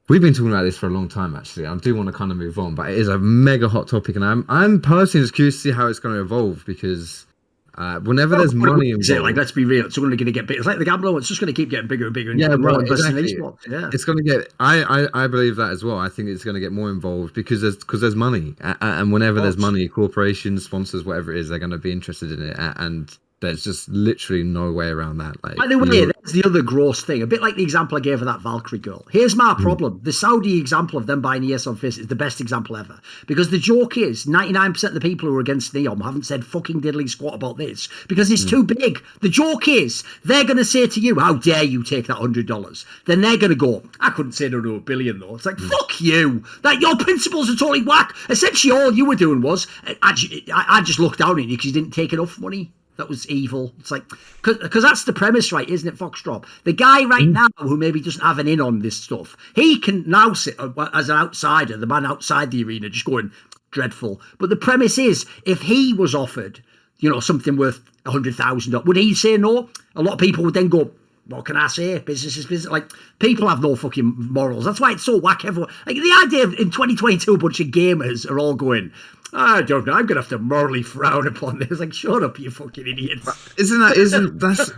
We've been talking about this for a long time, actually. I do want to kind of move on, but it is a mega hot topic, and I'm I'm personally just curious to see how it's going to evolve because uh, whenever there's money involved, Like, let's be real. It's only going to get bigger. It's like the gambler. It's just going to keep getting bigger and bigger. And Yeah, right, exactly. Yeah. it's going to get. I, I I believe that as well. I think it's going to get more involved because there's because there's money, and whenever there's money, corporations, sponsors, whatever it is, they're going to be interested in it, and there's just literally no way around that. Like, By the way, you- that's the other gross thing. A bit like the example I gave of that Valkyrae girl. Here's my Hmm. problem. The Saudi example of them buying ESL and FACEIT is the best example ever. Because the joke is 99% of the people who are against Neom haven't said fucking diddly squat about this because it's Hmm. too big. The joke is they're going to say to you, How dare you take that $100? Then they're going to go, I couldn't say no to a billion though. It's like, Hmm. fuck you. That Your principles are totally whack. Essentially, all you were doing was, I, I, I just looked down at you because you didn't take enough money that was evil. It's like because that's the premise, right? Isn't it, Foxdrop? The guy right Mm. now who maybe doesn't have an in on this stuff, he can now sit uh, as an outsider, the man outside the arena, just going dreadful. But the premise is, if he was offered, you know, something worth a hundred thousand, would he say no? A lot of people would then go. What can I say? Business is business. Like people have no fucking morals. That's why it's so whack. Everyone like the idea of in 2022, a bunch of gamers are all going. I don't know. I'm gonna have to morally frown upon this. Like, shut up, you fucking idiots. isn't that isn't that's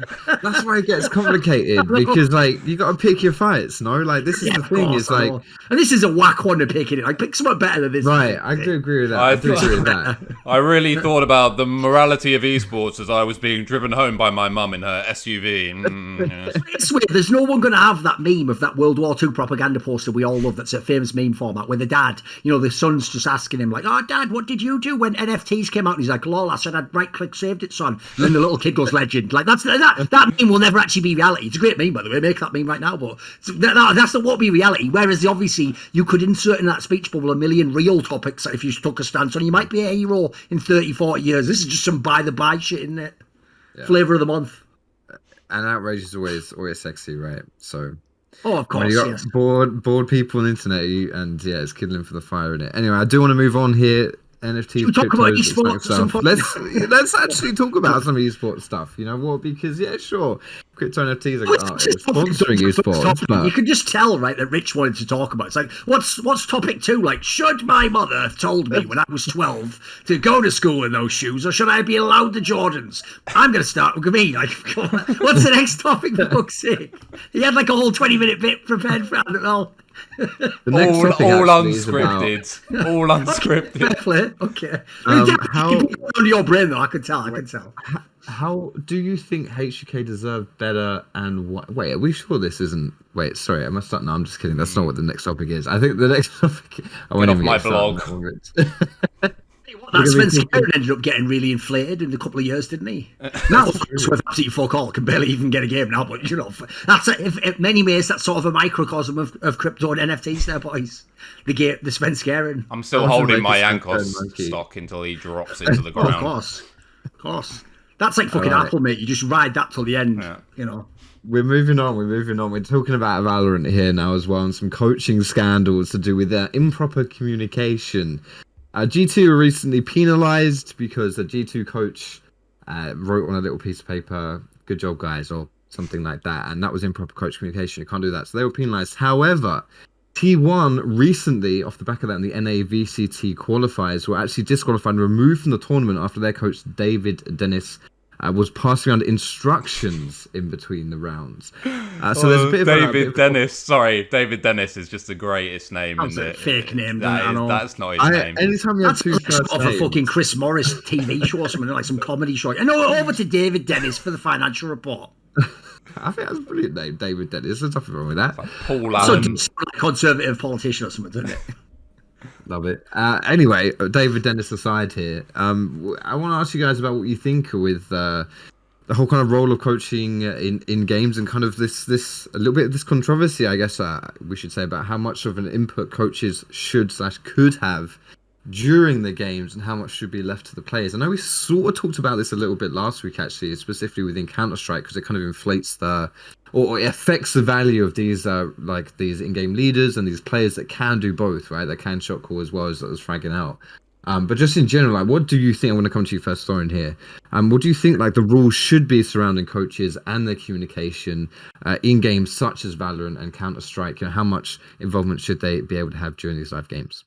that's why it gets complicated because like you got to pick your fights. No, like this is Yeah, the thing. course, It's like and this is a whack one to pick it. Like, pick someone better than this. right. I do agree with that. I, I do thought- agree with that. I really thought about the morality of esports as I was being driven home by my mum in her SUV. Mm, yes. This way, there's no one going to have that meme of that World War II propaganda poster we all love. That's a famous meme format where the dad, you know, the son's just asking him like, "Oh, dad, what did you do when NFTs came out?" And he's like, "Lol, I said I'd right click saved it, son." And then the little kid goes, "Legend." Like that's that that meme will never actually be reality. It's a great meme, by the way. Make that meme right now, but that, that, that's not what be reality. Whereas obviously you could insert in that speech bubble a million real topics if you took a stance on, you might be a hero in 30, 40 years. This is just some by the by shit, isn't it? Flavor of the month. And outrage is always always sexy, right? So Oh, of When course, you got yes. bored, bored people on the internet, you, and yeah, it's kindling for the fire in it. Anyway, I do want to move on here. NFTs, Should talk about cryptos, this kind of esports stuff. Let's let's actually talk about some esports stuff. You know what? Because yeah, sure, crypto NFTs are it's oh, just topic- sponsoring esports, but you can just tell, right, that Rich wanted to talk about. it. It's like, what's what's topic two? Like, should my mother have told me when I was twelve to go to school in those shoes, or should I be allowed the Jordans? I'm going to start with me. Like, what's the next topic? For fuck's sake, he had like a whole twenty minute bit prepared for. I don't know. the next all topic all actually is about- unscripted. all unscripted. Play. Okay. Um, You how- can on your brain though. I can tell. I can tell. How do you think HUK deserve better? And what? Wait, are we sure this isn't? Wait, sorry, I must start. No, I'm just kidding. That's not what the next topic is. I think the next topic. I won't off my get blog. On it. That We're gonna be Sven talking- Skjern ended up getting really inflated in a couple of years, didn't he? now it's with absolutely fuck all. Can barely even get a game now, but you know, that's a, if, if many ways that's sort of a microcosm of, of crypto and NFTs, there, boys. The game, the Svenskeren. I'm still Awesome, holding my like a Jankos stone monkey. stock until he drops into the Oh, of course, of course. That's like fucking Alright. Apple, mate. You just ride that till the end. Yeah. You know. We're moving on. We're moving on. We're talking about Valorant here now as well, and some coaching scandals to do with their improper communication. Uh, G2 were recently penalised because the G2 coach uh, wrote on a little piece of paper, "Good job, guys," or something like that, and that was improper coach communication. You can't do that, so they were penalised. However, T1 recently, off the back of that, in the NAVCT qualifiers, were actually disqualified and removed from the tournament after their coach David Dennis uh, was passing around instructions in between the rounds. Uh, so there's a Oh, bit of a- a bit David of Dennis. Sorry, David Dennis is just the greatest name. That's in a the, fake name, that I is- know. that's not his I, name. anytime you have That's two like first sort a fucking Chris Morris TV show or something, like some comedy show. And no, over to David Dennis for the financial report. I think that's a brilliant name, David Dennis. There's nothing wrong with that. Like Paul So Allen. just like conservative politician or something, doesn't it? Love it. Uh, anyway, David Dennis aside here, um, I want to ask you guys about what you think with uh, the whole kind of role of coaching in, in games and kind of this this a little bit of this controversy, I guess uh, we should say about how much of an input coaches should slash could have during the games and how much should be left to the players. I know we sort of talked about this a little bit last week, actually, specifically within Counter Strike, because it kind of inflates the or, it affects the value of these uh, like these in-game leaders and these players that can do both, right? That can shot call as well as, as fragging out. Um, but just in general, like, what do you think? I want to come to you first, Thorin. Here, um, what do you think? Like, the rules should be surrounding coaches and their communication uh, in games such as Valorant and Counter Strike. You know, how much involvement should they be able to have during these live games?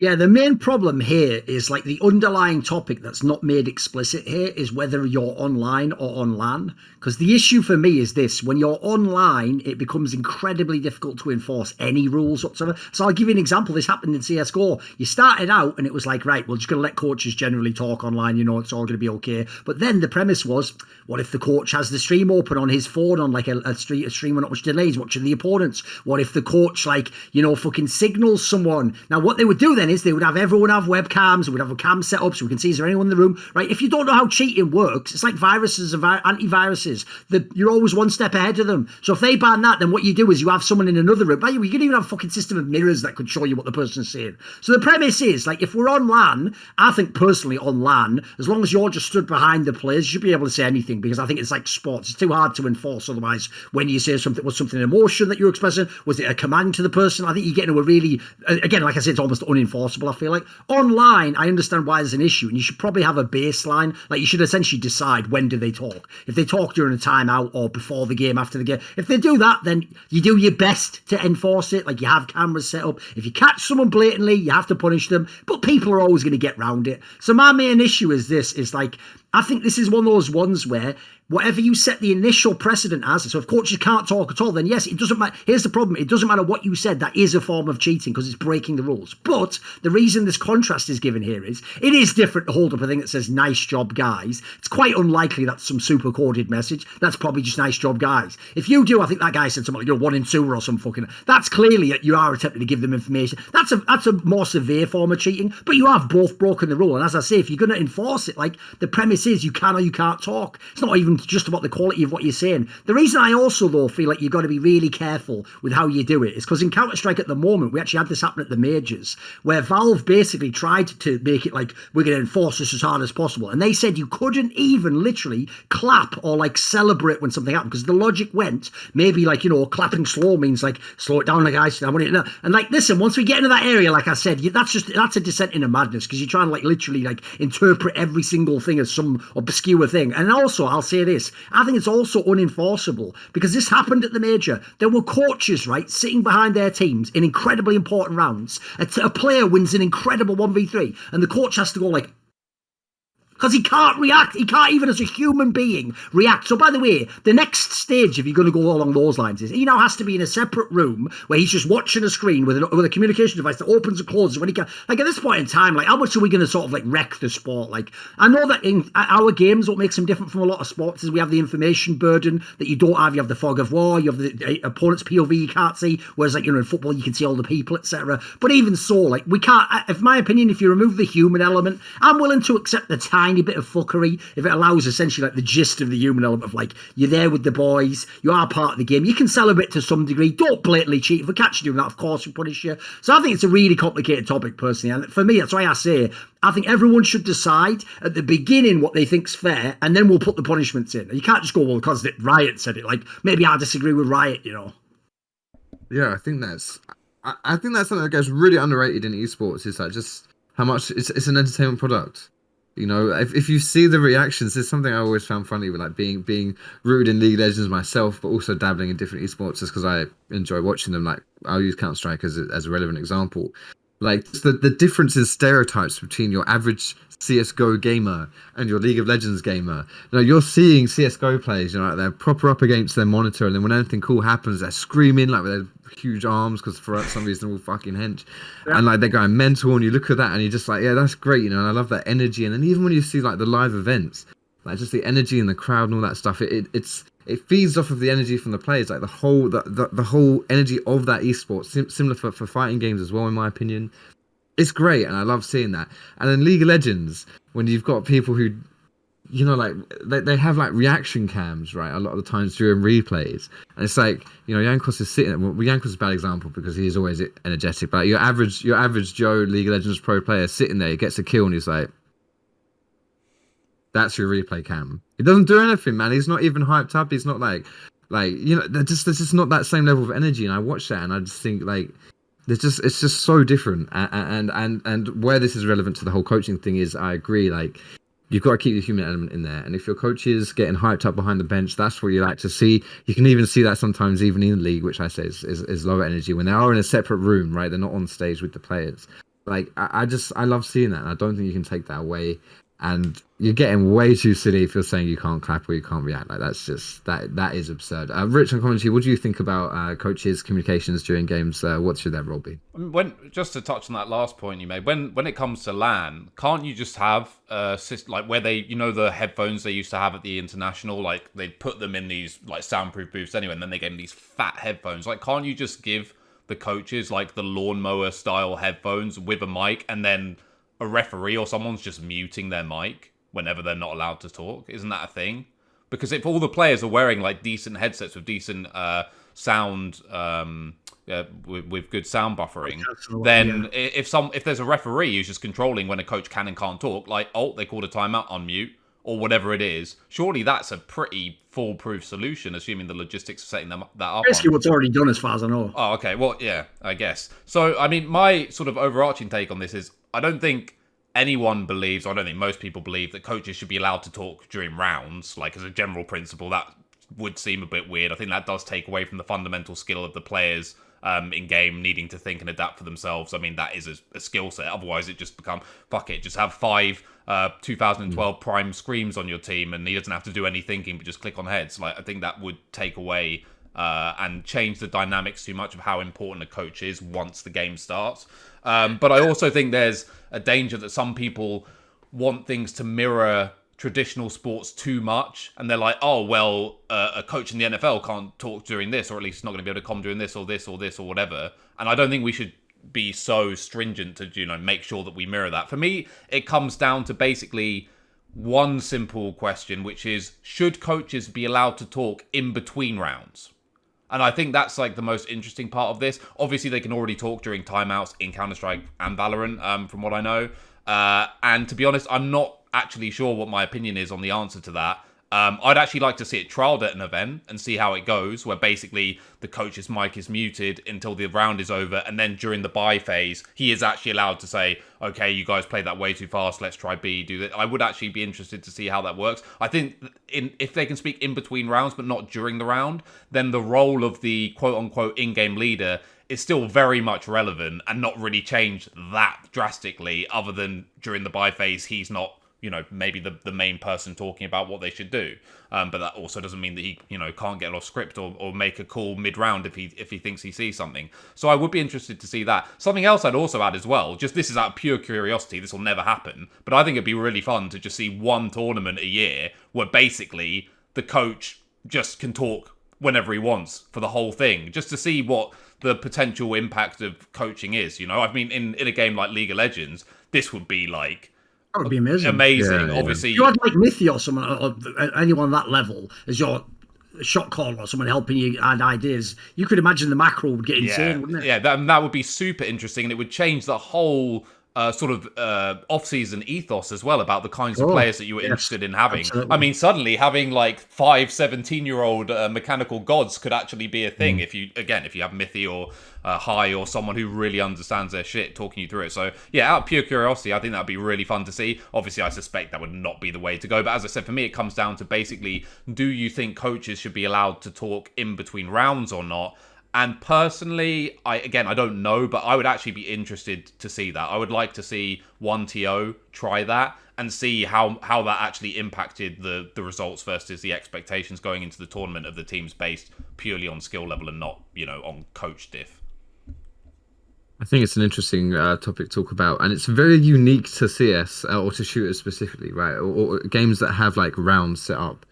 Yeah, the main problem here is like the underlying topic that's not made explicit here is whether you're online or on LAN. Because the issue for me is this when you're online, it becomes incredibly difficult to enforce any rules whatsoever. So I'll give you an example. This happened in CSGO. You started out and it was like, right, we're just going to let coaches generally talk online, you know, it's all going to be okay. But then the premise was, what if the coach has the stream open on his phone on like a, a, stream, a stream not much delays, watching the opponents? What if the coach, like, you know, fucking signals someone? Now, what they would do then is they would have everyone have webcams, we'd have a cam set up so we can see is there anyone in the room, right? If you don't know how cheating works, it's like viruses and vi- antiviruses. The, you're always one step ahead of them. So if they ban that, then what you do is you have someone in another room. By the way, you can even have a fucking system of mirrors that could show you what the person's saying. So the premise is like if we're on LAN, I think personally on LAN, as long as you're just stood behind the players, you should be able to say anything because I think it's like sports. It's too hard to enforce otherwise. When you say something, was something an emotion that you're expressing? Was it a command to the person? I think you get into a really, again, like I said, it's almost unenforceable. I feel like online, I understand why there's an issue, and you should probably have a baseline. Like you should essentially decide when do they talk. If they talk during a timeout or before the game, after the game. If they do that, then you do your best to enforce it. Like you have cameras set up. If you catch someone blatantly, you have to punish them. But people are always going to get round it. So my main issue is this: is like I think this is one of those ones where whatever you set the initial precedent as, so if coaches can't talk at all, then yes, it doesn't matter. Here's the problem: it doesn't matter what you said. That is a form of cheating because it's breaking the rules. But the reason this contrast is given here is it is different to hold up a thing that says "nice job, guys." It's quite unlikely that's some super coded message. That's probably just "nice job, guys." If you do, I think that guy said something like "you're one in two or some fucking." That's clearly you are attempting to give them information. That's a that's a more severe form of cheating. But you have both broken the rule. And as I say, if you're going to enforce it, like the premise is you can or you can't talk. It's not even just about the quality of what you're saying. The reason I also though feel like you've got to be really careful with how you do it is because in Counter Strike at the moment we actually had this happen at the majors where Valve basically tried to make it like we're going to enforce this as hard as possible, and they said you couldn't even literally clap or like celebrate when something happened because the logic went maybe like you know clapping slow means like slow it down, like guys. I want it and like listen. Once we get into that area, like I said, you, that's just that's a descent into madness because you're trying to like literally like interpret every single thing as some obscure thing. And also, I'll say this: I think it's also unenforceable because this happened at the major. There were coaches, right, sitting behind their teams in incredibly important rounds. A, t- a player wins an incredible 1v3, and the coach has to go like, because he can't react. He can't even, as a human being, react. So, by the way, the next stage, if you're going to go along those lines, is he now has to be in a separate room where he's just watching a screen with, an, with a communication device that opens and closes when he can. Like at this point in time, like how much are we going to sort of like wreck the sport? Like I know that in our games, what makes them different from a lot of sports is we have the information burden that you don't have. You have the fog of war. You have the opponent's POV you can't see. Whereas like you know in football you can see all the people, etc. But even so, like we can't. If my opinion, if you remove the human element, I'm willing to accept the time tiny bit of fuckery if it allows essentially like the gist of the human element of like you're there with the boys, you are part of the game, you can celebrate to some degree. Don't blatantly cheat. If we catch you doing that, of course we punish you. So I think it's a really complicated topic personally, and for me, that's why I say I think everyone should decide at the beginning what they think's fair, and then we'll put the punishments in. You can't just go well because Riot said it. Like maybe I disagree with Riot, you know. Yeah, I think that's I, I think that's something that gets really underrated in esports. Is that just how much it's it's an entertainment product. You know, if, if you see the reactions, there's something I always found funny with like being being rooted in League of Legends myself, but also dabbling in different esports just because I enjoy watching them. Like I'll use Counter Strike as a, as a relevant example. Like the the difference in stereotypes between your average CS:GO gamer and your League of Legends gamer. You know, you're seeing CS:GO players. You know, like they're proper up against their monitor, and then when anything cool happens, they're screaming like with their huge arms because for some reason they're all fucking hench, yeah. and like they're going mental. And you look at that, and you're just like, yeah, that's great. You know, and I love that energy. And then even when you see like the live events, like just the energy in the crowd and all that stuff, it, it it's it feeds off of the energy from the players, like the whole the the, the whole energy of that esports. Sim- similar for, for fighting games as well, in my opinion. It's great, and I love seeing that. And then League of Legends, when you've got people who you know, like they, they have like reaction cams, right? A lot of the times during replays, and it's like you know, Jankos is sitting. Well, Jankos is a bad example because he's always energetic. But your average, your average Joe League of Legends pro player sitting there, he gets a kill, and he's like, "That's your replay cam." He doesn't do anything, man. He's not even hyped up. He's not like, like you know, they're just there's just not that same level of energy. And I watch that, and I just think like. It's just it's just so different and and and where this is relevant to the whole coaching thing is I agree like you've got to keep the human element in there. And if your coach is getting hyped up behind the bench, that's what you like to see. You can even see that sometimes even in the league, which I say is, is, is lower energy when they are in a separate room, right? They're not on stage with the players. Like I, I just I love seeing that. And I don't think you can take that away and you're getting way too silly if you're saying you can't clap or you can't react. Like that's just that that is absurd. Uh, Rich and commentary, what do you think about uh, coaches' communications during games? Uh, what should their role be? When just to touch on that last point you made, when when it comes to LAN, can't you just have uh like where they you know the headphones they used to have at the international, like they put them in these like soundproof booths anyway, and then they gave them these fat headphones. Like, can't you just give the coaches like the lawnmower style headphones with a mic and then a referee or someone's just muting their mic whenever they're not allowed to talk. Isn't that a thing? Because if all the players are wearing like decent headsets with decent uh, sound, um, uh, with, with good sound buffering, then yeah. if some if there's a referee who's just controlling when a coach can and can't talk, like oh they called a timeout on mute or whatever it is, surely that's a pretty foolproof solution, assuming the logistics of setting them that up. Basically, on. what's already done, as far as I know. Oh, okay. Well, yeah, I guess. So, I mean, my sort of overarching take on this is I don't think anyone believes, or I don't think most people believe, that coaches should be allowed to talk during rounds. Like as a general principle, that would seem a bit weird. I think that does take away from the fundamental skill of the players um, in game needing to think and adapt for themselves. I mean, that is a, a skill set. Otherwise, it just become fuck it. Just have five uh, 2012 mm. prime screams on your team, and he doesn't have to do any thinking, but just click on heads. Like I think that would take away uh, and change the dynamics too much of how important a coach is once the game starts. Um, but I also think there's a danger that some people want things to mirror traditional sports too much and they're like oh well uh, a coach in the nfl can't talk during this or at least not going to be able to come during this or this or this or whatever. And i don't think we should be so stringent to you know make sure that we mirror that. For me it comes down to basically one simple question which is should coaches be allowed to talk in between rounds and I think that's like the most interesting part of this. Obviously, they can already talk during timeouts in Counter Strike and Valorant, um, from what I know. Uh, and to be honest, I'm not actually sure what my opinion is on the answer to that. Um, I'd actually like to see it trialed at an event and see how it goes, where basically the coach's mic is muted until the round is over, and then during the buy phase, he is actually allowed to say, "Okay, you guys played that way too fast. Let's try B. Do that." I would actually be interested to see how that works. I think in if they can speak in between rounds, but not during the round, then the role of the quote unquote in-game leader is still very much relevant and not really changed that drastically, other than during the buy phase, he's not you know maybe the, the main person talking about what they should do. Um, but that also doesn't mean that he you know can't get off script or, or make a call mid-round if he if he thinks he sees something. So i would be interested to see that. Something else i'd also add as well just this is out of pure curiosity this will never happen but i think it'd be really fun to just see one tournament a year where basically the coach just can talk whenever he wants for the whole thing just to see what the potential impact of coaching is you know? I mean in, in a game like league of legends this would be like that would be amazing. Amazing. Yeah, Obviously, you had like Mithy or someone, or anyone that level as your shot caller or someone helping you add ideas, you could imagine the macro would get insane, yeah. wouldn't it? Yeah, that, that would be super interesting and it would change the whole uh, sort of uh, off-season ethos as well about the kinds of oh, players that you were yes, interested in having. Absolutely. I mean, suddenly having like five 17-year-old uh, mechanical gods could actually be a thing mm. if you, again, if you have Mithy or uh, Hai or someone who really understands their shit talking you through it. So yeah, out of pure curiosity, I think that'd be really fun to see. Obviously, I suspect that would not be the way to go. But as I said, for me, it comes down to basically, do you think coaches should be allowed to talk in between rounds or not? And personally, I again I don't know, but I would actually be interested to see that. I would like to see one TO try that and see how how that actually impacted the the results versus the expectations going into the tournament of the teams based purely on skill level and not you know on coach diff. I think it's an interesting uh, topic to talk about, and it's very unique to CS uh, or to shooters specifically, right? Or, or, games that have like rounds set up.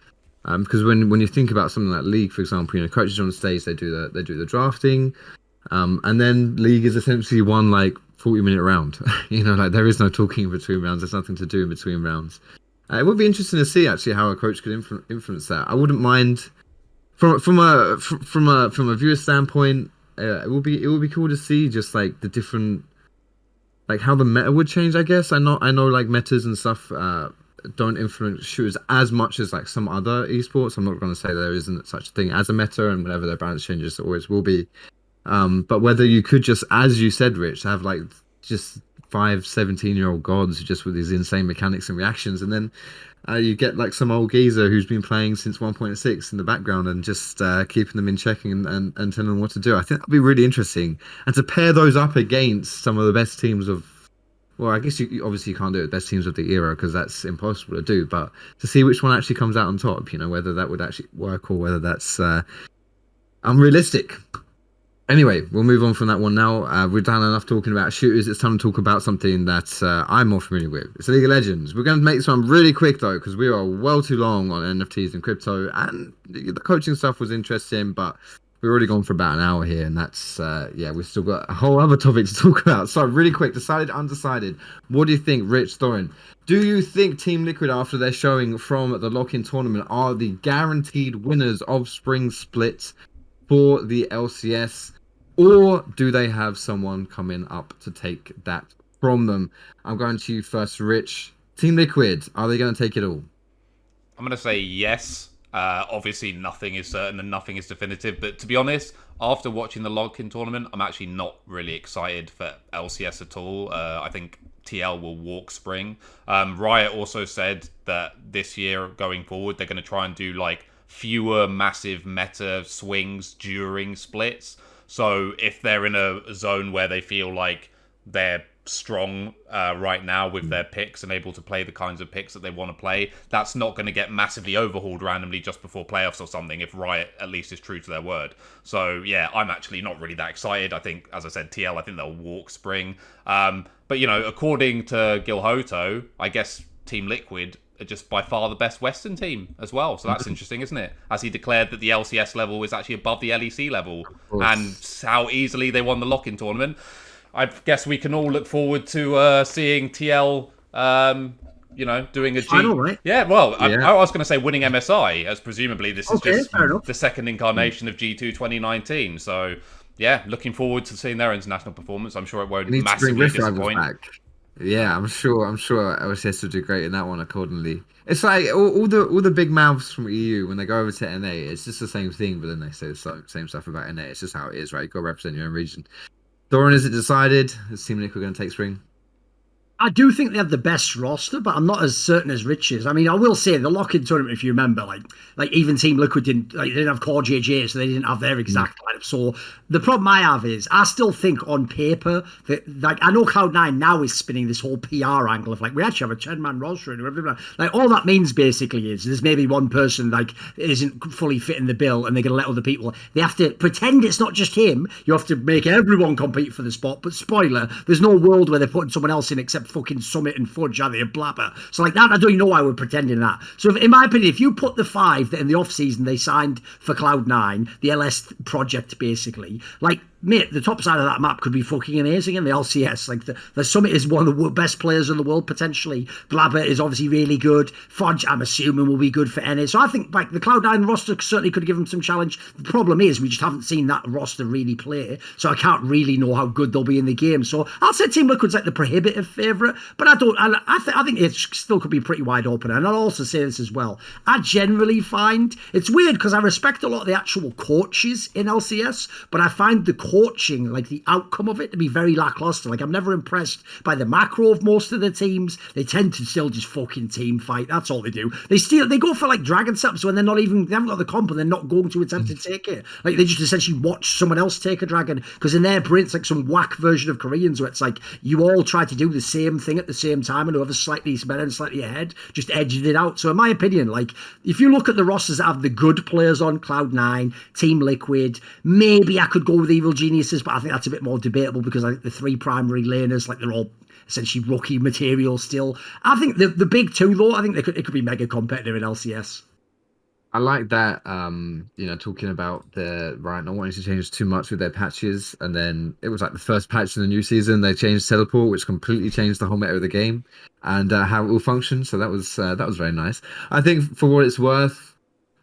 Um, because when when you think about something like league, for example, you know, coaches on stage they do the they do the drafting, um, and then league is essentially one like 40 minute round. you know, like there is no talking in between rounds. There's nothing to do in between rounds. Uh, it would be interesting to see actually how a coach could influ- influence that. I wouldn't mind from from a from a from a viewer standpoint. Uh, it would be it would be cool to see just like the different like how the meta would change. I guess I know I know like metas and stuff. Uh, don't influence shooters as much as like some other esports. I'm not going to say there isn't such a thing as a meta, and whenever their balance changes, there always will be. Um, but whether you could just, as you said, Rich, have like just five 17 year old gods just with these insane mechanics and reactions, and then uh, you get like some old geezer who's been playing since 1.6 in the background and just uh, keeping them in checking and, and, and telling them what to do. I think that'd be really interesting. And to pair those up against some of the best teams of well, I guess you obviously you can't do it best teams of the era because that's impossible to do. But to see which one actually comes out on top, you know, whether that would actually work or whether that's uh, unrealistic. Anyway, we'll move on from that one now. Uh, we've done enough talking about shooters. It's time to talk about something that uh, I'm more familiar with. It's League of Legends. We're going to make this one really quick though, because we are well too long on NFTs and crypto, and the coaching stuff was interesting, but we've already gone for about an hour here, and that's uh, yeah, we've still got a whole other topic to talk about. So really quick, decided, undecided. What do you think, Rich Thorin? Do you think Team Liquid, after their showing from the lock-in tournament, are the guaranteed winners of Spring Split for the LCS? Or do they have someone coming up to take that from them? I'm going to you first, Rich. Team Liquid, are they going to take it all? I'm going to say yes. Uh, obviously, nothing is certain and nothing is definitive. But to be honest, after watching the Lock-in tournament, I'm actually not really excited for LCS at all. Uh, I think TL will walk spring. Um, Riot also said that this year going forward, they're going to try and do like fewer massive meta swings during splits. So if they're in a zone where they feel like they're strong uh, right now with their picks and able to play the kinds of picks that they want to play, that's not going to get massively overhauled randomly just before playoffs or something. If Riot at least is true to their word, so yeah, I'm actually not really that excited. I think, as I said, TL, I think they'll walk spring. Um, but you know, according to Gil Hoto, I guess Team Liquid are just by far the best Western team as well. So that's interesting, isn't it? As he declared that the LCS level is actually above the LEC level, and how easily they won the lock-in tournament. I guess we can all look forward to uh, seeing TL. Um, you know, doing a G. Final, right? Yeah, well, I, Yeah. I was going to say winning MSI, as presumably this is Okay, just the second incarnation of G2 2019. So, yeah, looking forward to seeing their international performance. I'm sure it won't We need to bring massively disappoint. back. Yeah, I'm sure. I'm sure LCS will do great in that one accordingly. It's like all, all the all the big mouths from EU when they go over to NA. It's just the same thing, but then they say the same stuff about NA. It's just how it is, right? You got to represent your own region. Thorin, is it decided? Is Team Liquid going to take spring? I do think they have the best roster, but I'm not as certain as Rich is. I mean, I will say the lock-in tournament, if you remember, like like even Team Liquid didn't like they didn't have CoreJJ, so they didn't have their exact mm. lineup. So the problem I have is I still think on paper that like I know Cloud9 now is spinning this whole PR angle of like we actually have a 10-man roster and everything. Like all that means basically is there's maybe one person like isn't fully fitting the bill and they're gonna let other people they have to pretend it's not just him. You have to make everyone compete for the spot. But spoiler, there's no world where they're putting someone else in except fucking Summit and Fudge, are they? And Blaber. So like that, I don't even know why we're pretending that. So if, in my opinion, if you put the five that in the off season they signed for Cloud Nine, the LS project basically, like mate, the top side of that map could be fucking amazing in the LCS. Like the, the Summit is one of the best players in the world potentially. Blaber is obviously really good. Fudge, I'm assuming, will be good for NA. So I think like the Cloud Nine roster certainly could give them some challenge. The problem is we just haven't seen that roster really play, so I can't really know how good they'll be in the game. So I'll say Team Liquid's like the prohibitive favourite, but I don't. I, I, I think it still could be pretty wide open. And I'll also say this as well. I generally find it's weird because I respect a lot of the actual coaches in LCS, but I find the coaching, like the outcome of it, to be very lackluster. Like I'm never impressed by the macro of most of the teams. They tend to still just fucking team fight. That's all they do. They steal. They go for like dragon setups when they're not even. They haven't got the comp and they're not going to attempt to mm. take it. Like they just essentially watch someone else take a dragon because in their brain it's like some whack version of Koreans where it's like you all try to do the same thing at the same time and whoever's slightly better and slightly ahead just edged it out. So in my opinion, like if you look at the rosters that have the good players on Cloud Nine, Team Liquid, maybe I could go with Evil Geniuses, but I think that's a bit more debatable because I think the three primary laners, like they're all essentially rookie material still. I think the the big two though, I think they could it could be mega competitive in LCS. I like that. Um, you know, talking about the right, not wanting to change too much with their patches, and then it was like the first patch in the new season. They changed teleport, which completely changed the whole meta of the game and uh, how it will function. So that was uh, that was very nice. I think for what it's worth,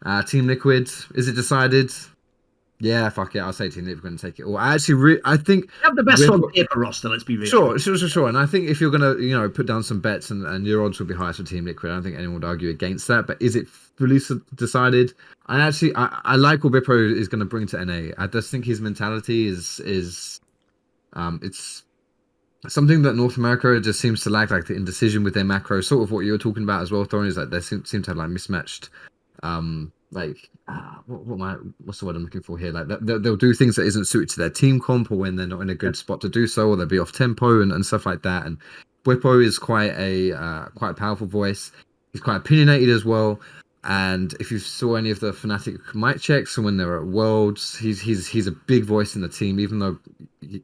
uh, Team Liquid is it decided? Yeah, fuck it. I'll say Team Liquid are going to take it. Or I actually, re- I think They have the best With- on paper roster. Let's be real. Sure, sure, sure, sure. And I think if you're gonna, you know, put down some bets and, and your odds will be highest for Team Liquid, I don't think anyone would argue against that. But is it fully decided? I actually, I, I like what Bwipo is going to bring to NA. I just think his mentality is is, um, it's something that North America just seems to lack, like the indecision with their macro. Sort of what you were talking about as well, Thorin, is that they seem, seem to have like mismatched, um, like uh, what, what am I, what's the word I'm looking for here? Like they, they'll do things that isn't suited to their team comp, or when they're not in a good spot to do so, or they'll be off tempo and, and stuff like that. And Bwipo is quite a uh, quite a powerful voice. He's quite opinionated as well. And if you saw any of the Fnatic mic checks when they were at Worlds, he's he's he's a big voice in the team. Even though,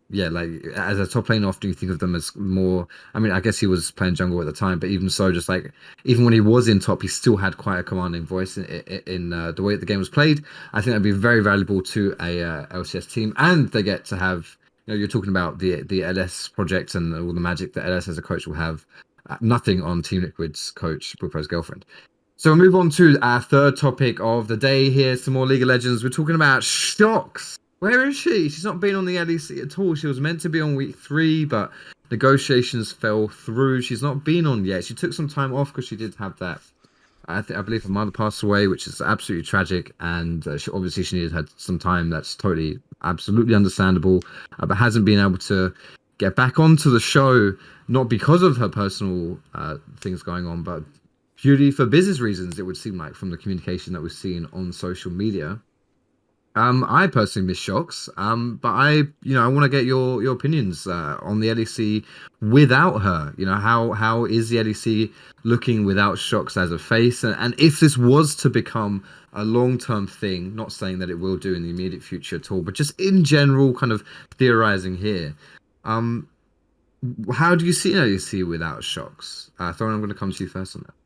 yeah, like as a top lane, often you think of them as more. I mean, I guess he was playing jungle at the time, but even so, just like even when he was in top, he still had quite a commanding voice in in, uh, the way the game was played. I think that'd be very valuable to a uh, LCS team, and they get to have. You know, you're talking about the the LS project and all the magic that LS as a coach will have. Uh, nothing on Team Liquid's coach, Brookro's girlfriend. So we'll move on to our third topic of the day here. Some more League of Legends. We're talking about Sjokz. Where is she? She's not been on the LEC at all. She was meant to be on week three, but negotiations fell through. She's not been on yet. She took some time off because she did have that. I think I believe her mother passed away, which is absolutely tragic, and uh, she, obviously she needed had some time. That's totally, absolutely understandable, uh, but hasn't been able to get back onto the show, not because of her personal uh, things going on, but purely for business reasons. It would seem like from the communication that we've seen on social media. Um, I personally miss Sjokz. Um, but I, you know, I want to get your your opinions uh, on the LEC without her. You know, how how is the LEC looking without Sjokz as a face? And, and if this was to become a long term thing, not saying that it will do in the immediate future at all, but just in general, kind of theorizing here. Um, how do you see LEC without Sjokz? Uh, Thorin, I'm going to come to you first on that.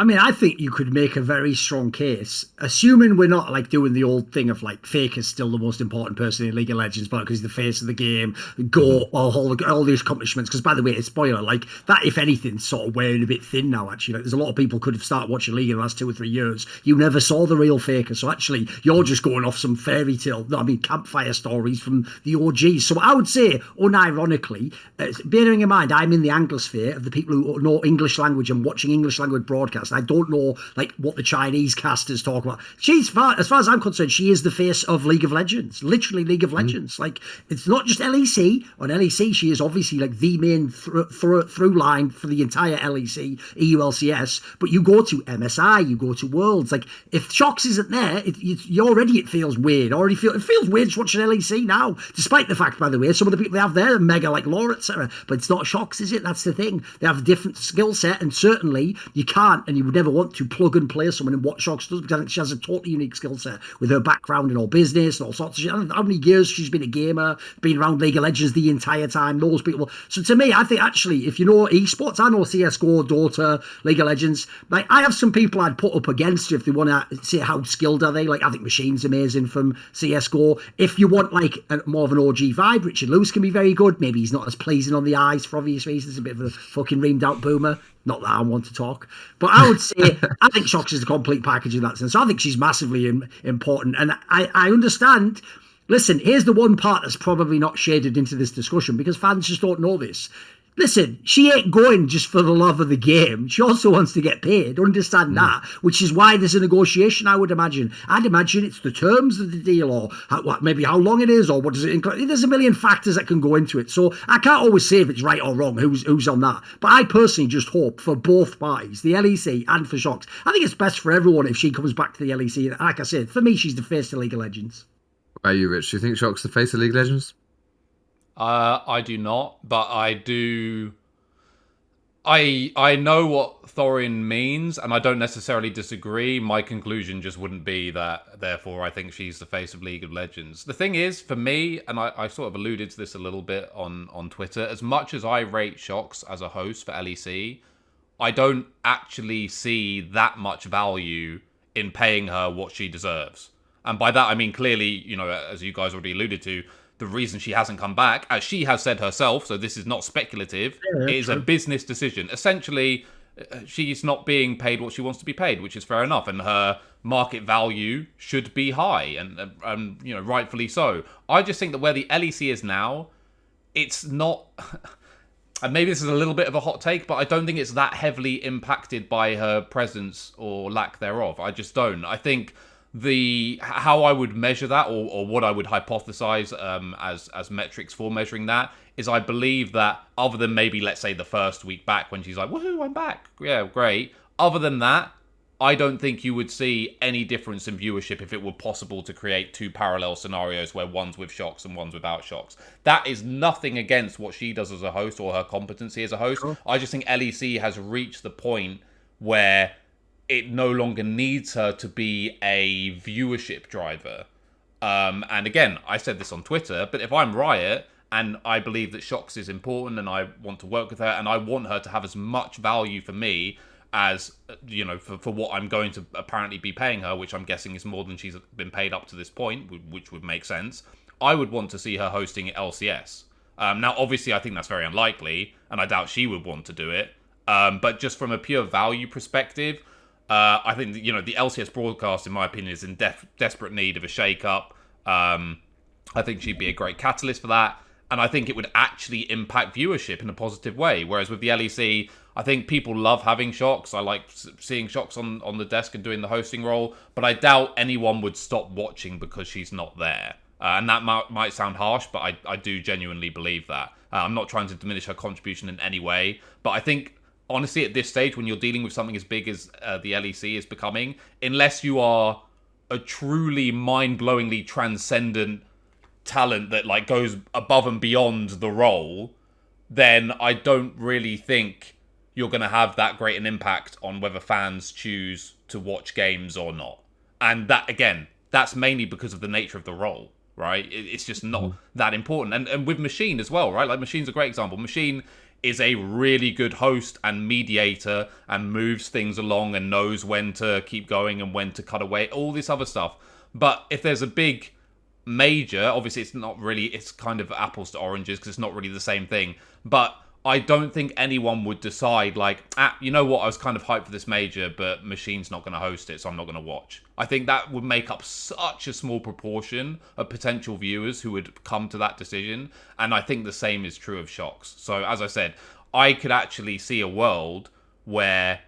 I mean, I think you could make a very strong case, assuming we're not like doing the old thing of like Faker's still the most important person in League of Legends, but because he's the face of the game, go all all, all these accomplishments. Because by the way, it's spoiler like that. If anything, sort of wearing a bit thin now. Actually, like there's a lot of people could have started watching League in the last two or three years. You never saw the real Faker, so actually you're just going off some fairy tale. No, I mean campfire stories from the OGs. So I would say, unironically, uh, bearing in mind I'm in the Anglosphere of the people who know English language and watching English language broadcasts. I don't know like what the Chinese casters talk about. She's far, as far as I'm concerned, she is the face of League of Legends, literally League of mm-hmm. Legends. Like it's not just LEC. On LEC, she is obviously like the main thr thr through line for the entire LEC, EULCS. But you go to MSI, you go to Worlds. Like if Sjokz isn't there, it, it, you already it feels weird. Already feel it feels weird just watching LEC now. Despite the fact, by the way, some of the people they have there are mega like Laura, etc. But it's not Sjokz, is it? That's the thing. They have a different skill set, and certainly you can't, and you would never want to plug and play someone in what Sjokz does because I think she has a totally unique skill set with her background in all business and all sorts of shit. How many years she's been a gamer, been around League of Legends the entire time, knows people. So to me, I think actually, if you know esports, I know CSGO, Dota, League of Legends. Like I have some people I'd put up against her if they want to see how skilled are they. Like I think Machine's amazing from CSGO. If you want like a, more of an OG vibe, Richard Lewis can be very good. Maybe he's not as pleasing on the eyes for obvious reasons. A bit of a fucking reamed out boomer. Not that I want to talk, but I would say I think Sjokz is a complete package in that sense. So I think she's massively im- important, and I, I understand. Listen, here's the one part that's probably not shaded into this discussion because fans just don't know this. Listen, she ain't going just for the love of the game. She also wants to get paid. Understand hmm. that, which is why there's a negotiation. I would imagine. I'd imagine it's the terms of the deal, or how, what, maybe how long it is, or what does it include. There's a million factors that can go into it. So I can't always say if it's right or wrong. Who's who's on that? But I personally just hope for both parties, the LEC and for Sjokz. I think it's best for everyone if she comes back to the LEC. Like I said, for me, she's the face of League of Legends. Are you, Rich? Do you think Sjokz's the face of League of Legends? Uh, I do not, but I do. I I know what Thorin means, and I don't necessarily disagree. My conclusion just wouldn't be that. Therefore, I think she's the face of League of Legends. The thing is, for me, and I, I sort of alluded to this a little bit on on Twitter. As much as I rate Sjokz as a host for LEC, I don't actually see that much value in paying her what she deserves. And by that, I mean clearly, you know, as you guys already alluded to, the reason she hasn't come back, as she has said herself, so this is not speculative, Yeah, it is a business decision. Essentially, uh, she's not being paid what she wants to be paid, which is fair enough, and her market value should be high, and, and, and you know, rightfully so. I just think that where the LEC is now, it's not. And maybe this is a little bit of a hot take, but I don't think it's that heavily impacted by her presence or lack thereof. I just don't. I think the how I would measure that, or, or what I would hypothesize um, as as metrics for measuring that, is I believe that other than maybe let's say the first week back when she's like, "Woohoo, I'm back!" Yeah, great. Other than that, I don't think you would see any difference in viewership if it were possible to create two parallel scenarios where one's with Sjokz and one's without Sjokz. That is nothing against what she does as a host or her competency as a host. I just think LEC has reached the point where it no longer needs her to be a viewership driver. Um, and again, I said this on Twitter, but if I'm Riot and I believe that Sjokz is important and I want to work with her and I want her to have as much value for me as you know for, for what I'm going to apparently be paying her, which I'm guessing is more than she's been paid up to this point, which would make sense. I would want to see her hosting at LCS. Um, now, obviously, I think that's very unlikely, and I doubt she would want to do it. Um, but just from a pure value perspective, uh, I think you know the LCS broadcast, in my opinion, is in def- desperate need of a shake-up. Um, I think she'd be a great catalyst for that, and I think it would actually impact viewership in a positive way. Whereas with the LEC, I think people love having Sjokz. I like seeing Sjokz on on the desk and doing the hosting role, but I doubt anyone would stop watching because she's not there. Uh, and that might, might sound harsh, but I, I do genuinely believe that. Uh, I'm not trying to diminish her contribution in any way, but I think honestly, at this stage, when you're dealing with something as big as uh, the LEC is becoming, unless you are a truly mind-blowingly transcendent talent that like goes above and beyond the role, then I don't really think you're going to have that great an impact on whether fans choose to watch games or not. And that again, that's mainly because of the nature of the role, right? It's just not mm. that important. And and with Machine as well, right? Like Machine's a great example. Machine is a really good host and mediator and moves things along and knows when to keep going and when to cut away, all this other stuff. But if there's a big major, obviously it's not really, it's kind of apples to oranges because it's not really the same thing. But I don't think anyone would decide like, ah, you know what, I was kind of hyped for this major, but Machine's not going to host it, so I'm not going to watch. I think that would make up such a small proportion of potential viewers who would come to that decision, and I think the same is true of Sjokz. So as I said, I could actually see a world where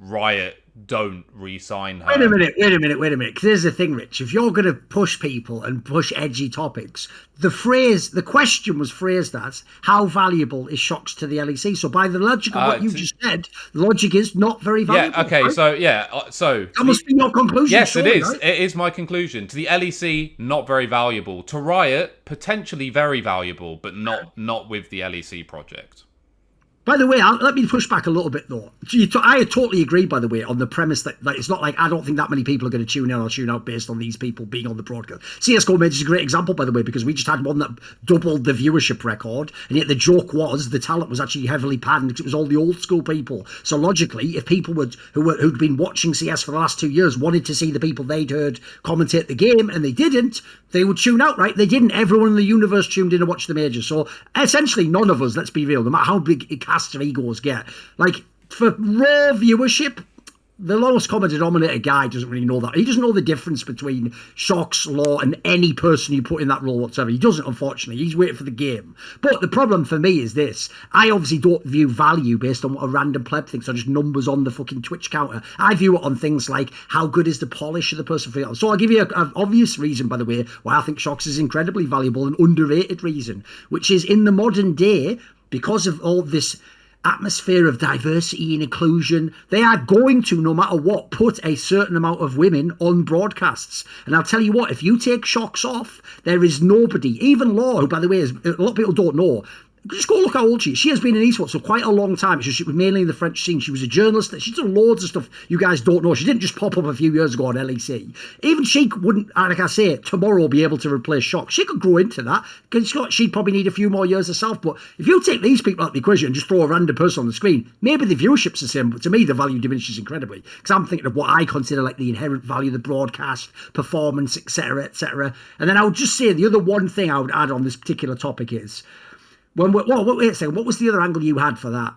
Riot don't re-sign her. Wait a minute, wait a minute, wait a minute. Because here's the thing, Rich. If you're going to push people and push edgy topics, the phrase, the question was phrased as, "How valuable is Sjokz to the LEC?" So by the logic of uh, what you just said, the logic is not very valuable. Yeah. Okay. Right? So yeah. Uh, so that must be your conclusion. Yes, surely, it is. Right? It is my conclusion. To the LEC, not very valuable. To Riot, potentially very valuable, but not not with the LEC project. By the way, I'll, let me push back a little bit though. I totally agree, by the way, on the premise that like, it's not like I don't think that many people are going to tune in or tune out based on these people being on the broadcast. CSGO Major is a great example, by the way, because we just had one that doubled the viewership record, and yet the joke was the talent was actually heavily panned because it was all the old school people. So logically, if people would who were who'd been watching CS for the last two years wanted to see the people they'd heard commentate the game and they didn't, they would tune out, right? They didn't. Everyone in the universe tuned in to watch the majors. So essentially, none of us, let's be real, no matter how big caster egos get. Like for raw viewership, the lowest common denominator guy doesn't really know that. He doesn't know the difference between Sjokz, Laure, and any person you put in that role whatsoever. He doesn't, unfortunately. He's waiting for the game. But the problem for me is this. I obviously don't view value based on what a random pleb thinks or just numbers on the fucking Twitch counter. I view it on things like how good is the polish of the person for So I'll give you an obvious reason, by the way, why I think Sjokz is incredibly valuable and underrated reason, which is in the modern day, because of all this atmosphere of diversity and inclusion, they are going to, no matter what, put a certain amount of women on broadcasts. And I'll tell you what, if you take Sjokz off, there is nobody, even Laure, who, by the way, is, a lot of people don't know, just go look how old she is. She has been in esports for quite a long time. She was mainly in the French scene. She was a journalist. She's done loads of stuff you guys don't know. She didn't just pop up a few years ago on LEC. Even she wouldn't, like I say, tomorrow be able to replace Shock. She could grow into that because she'd probably need a few more years herself. But if you take these people out of the equation and just throw a random person on the screen, maybe the viewership's the same. But to me, the value diminishes incredibly because I'm thinking of what I consider like the inherent value of the broadcast, performance, etc., etc. And then I would just say the other one thing I would add on this particular topic is when what, wait a second, what was the other angle you had for that?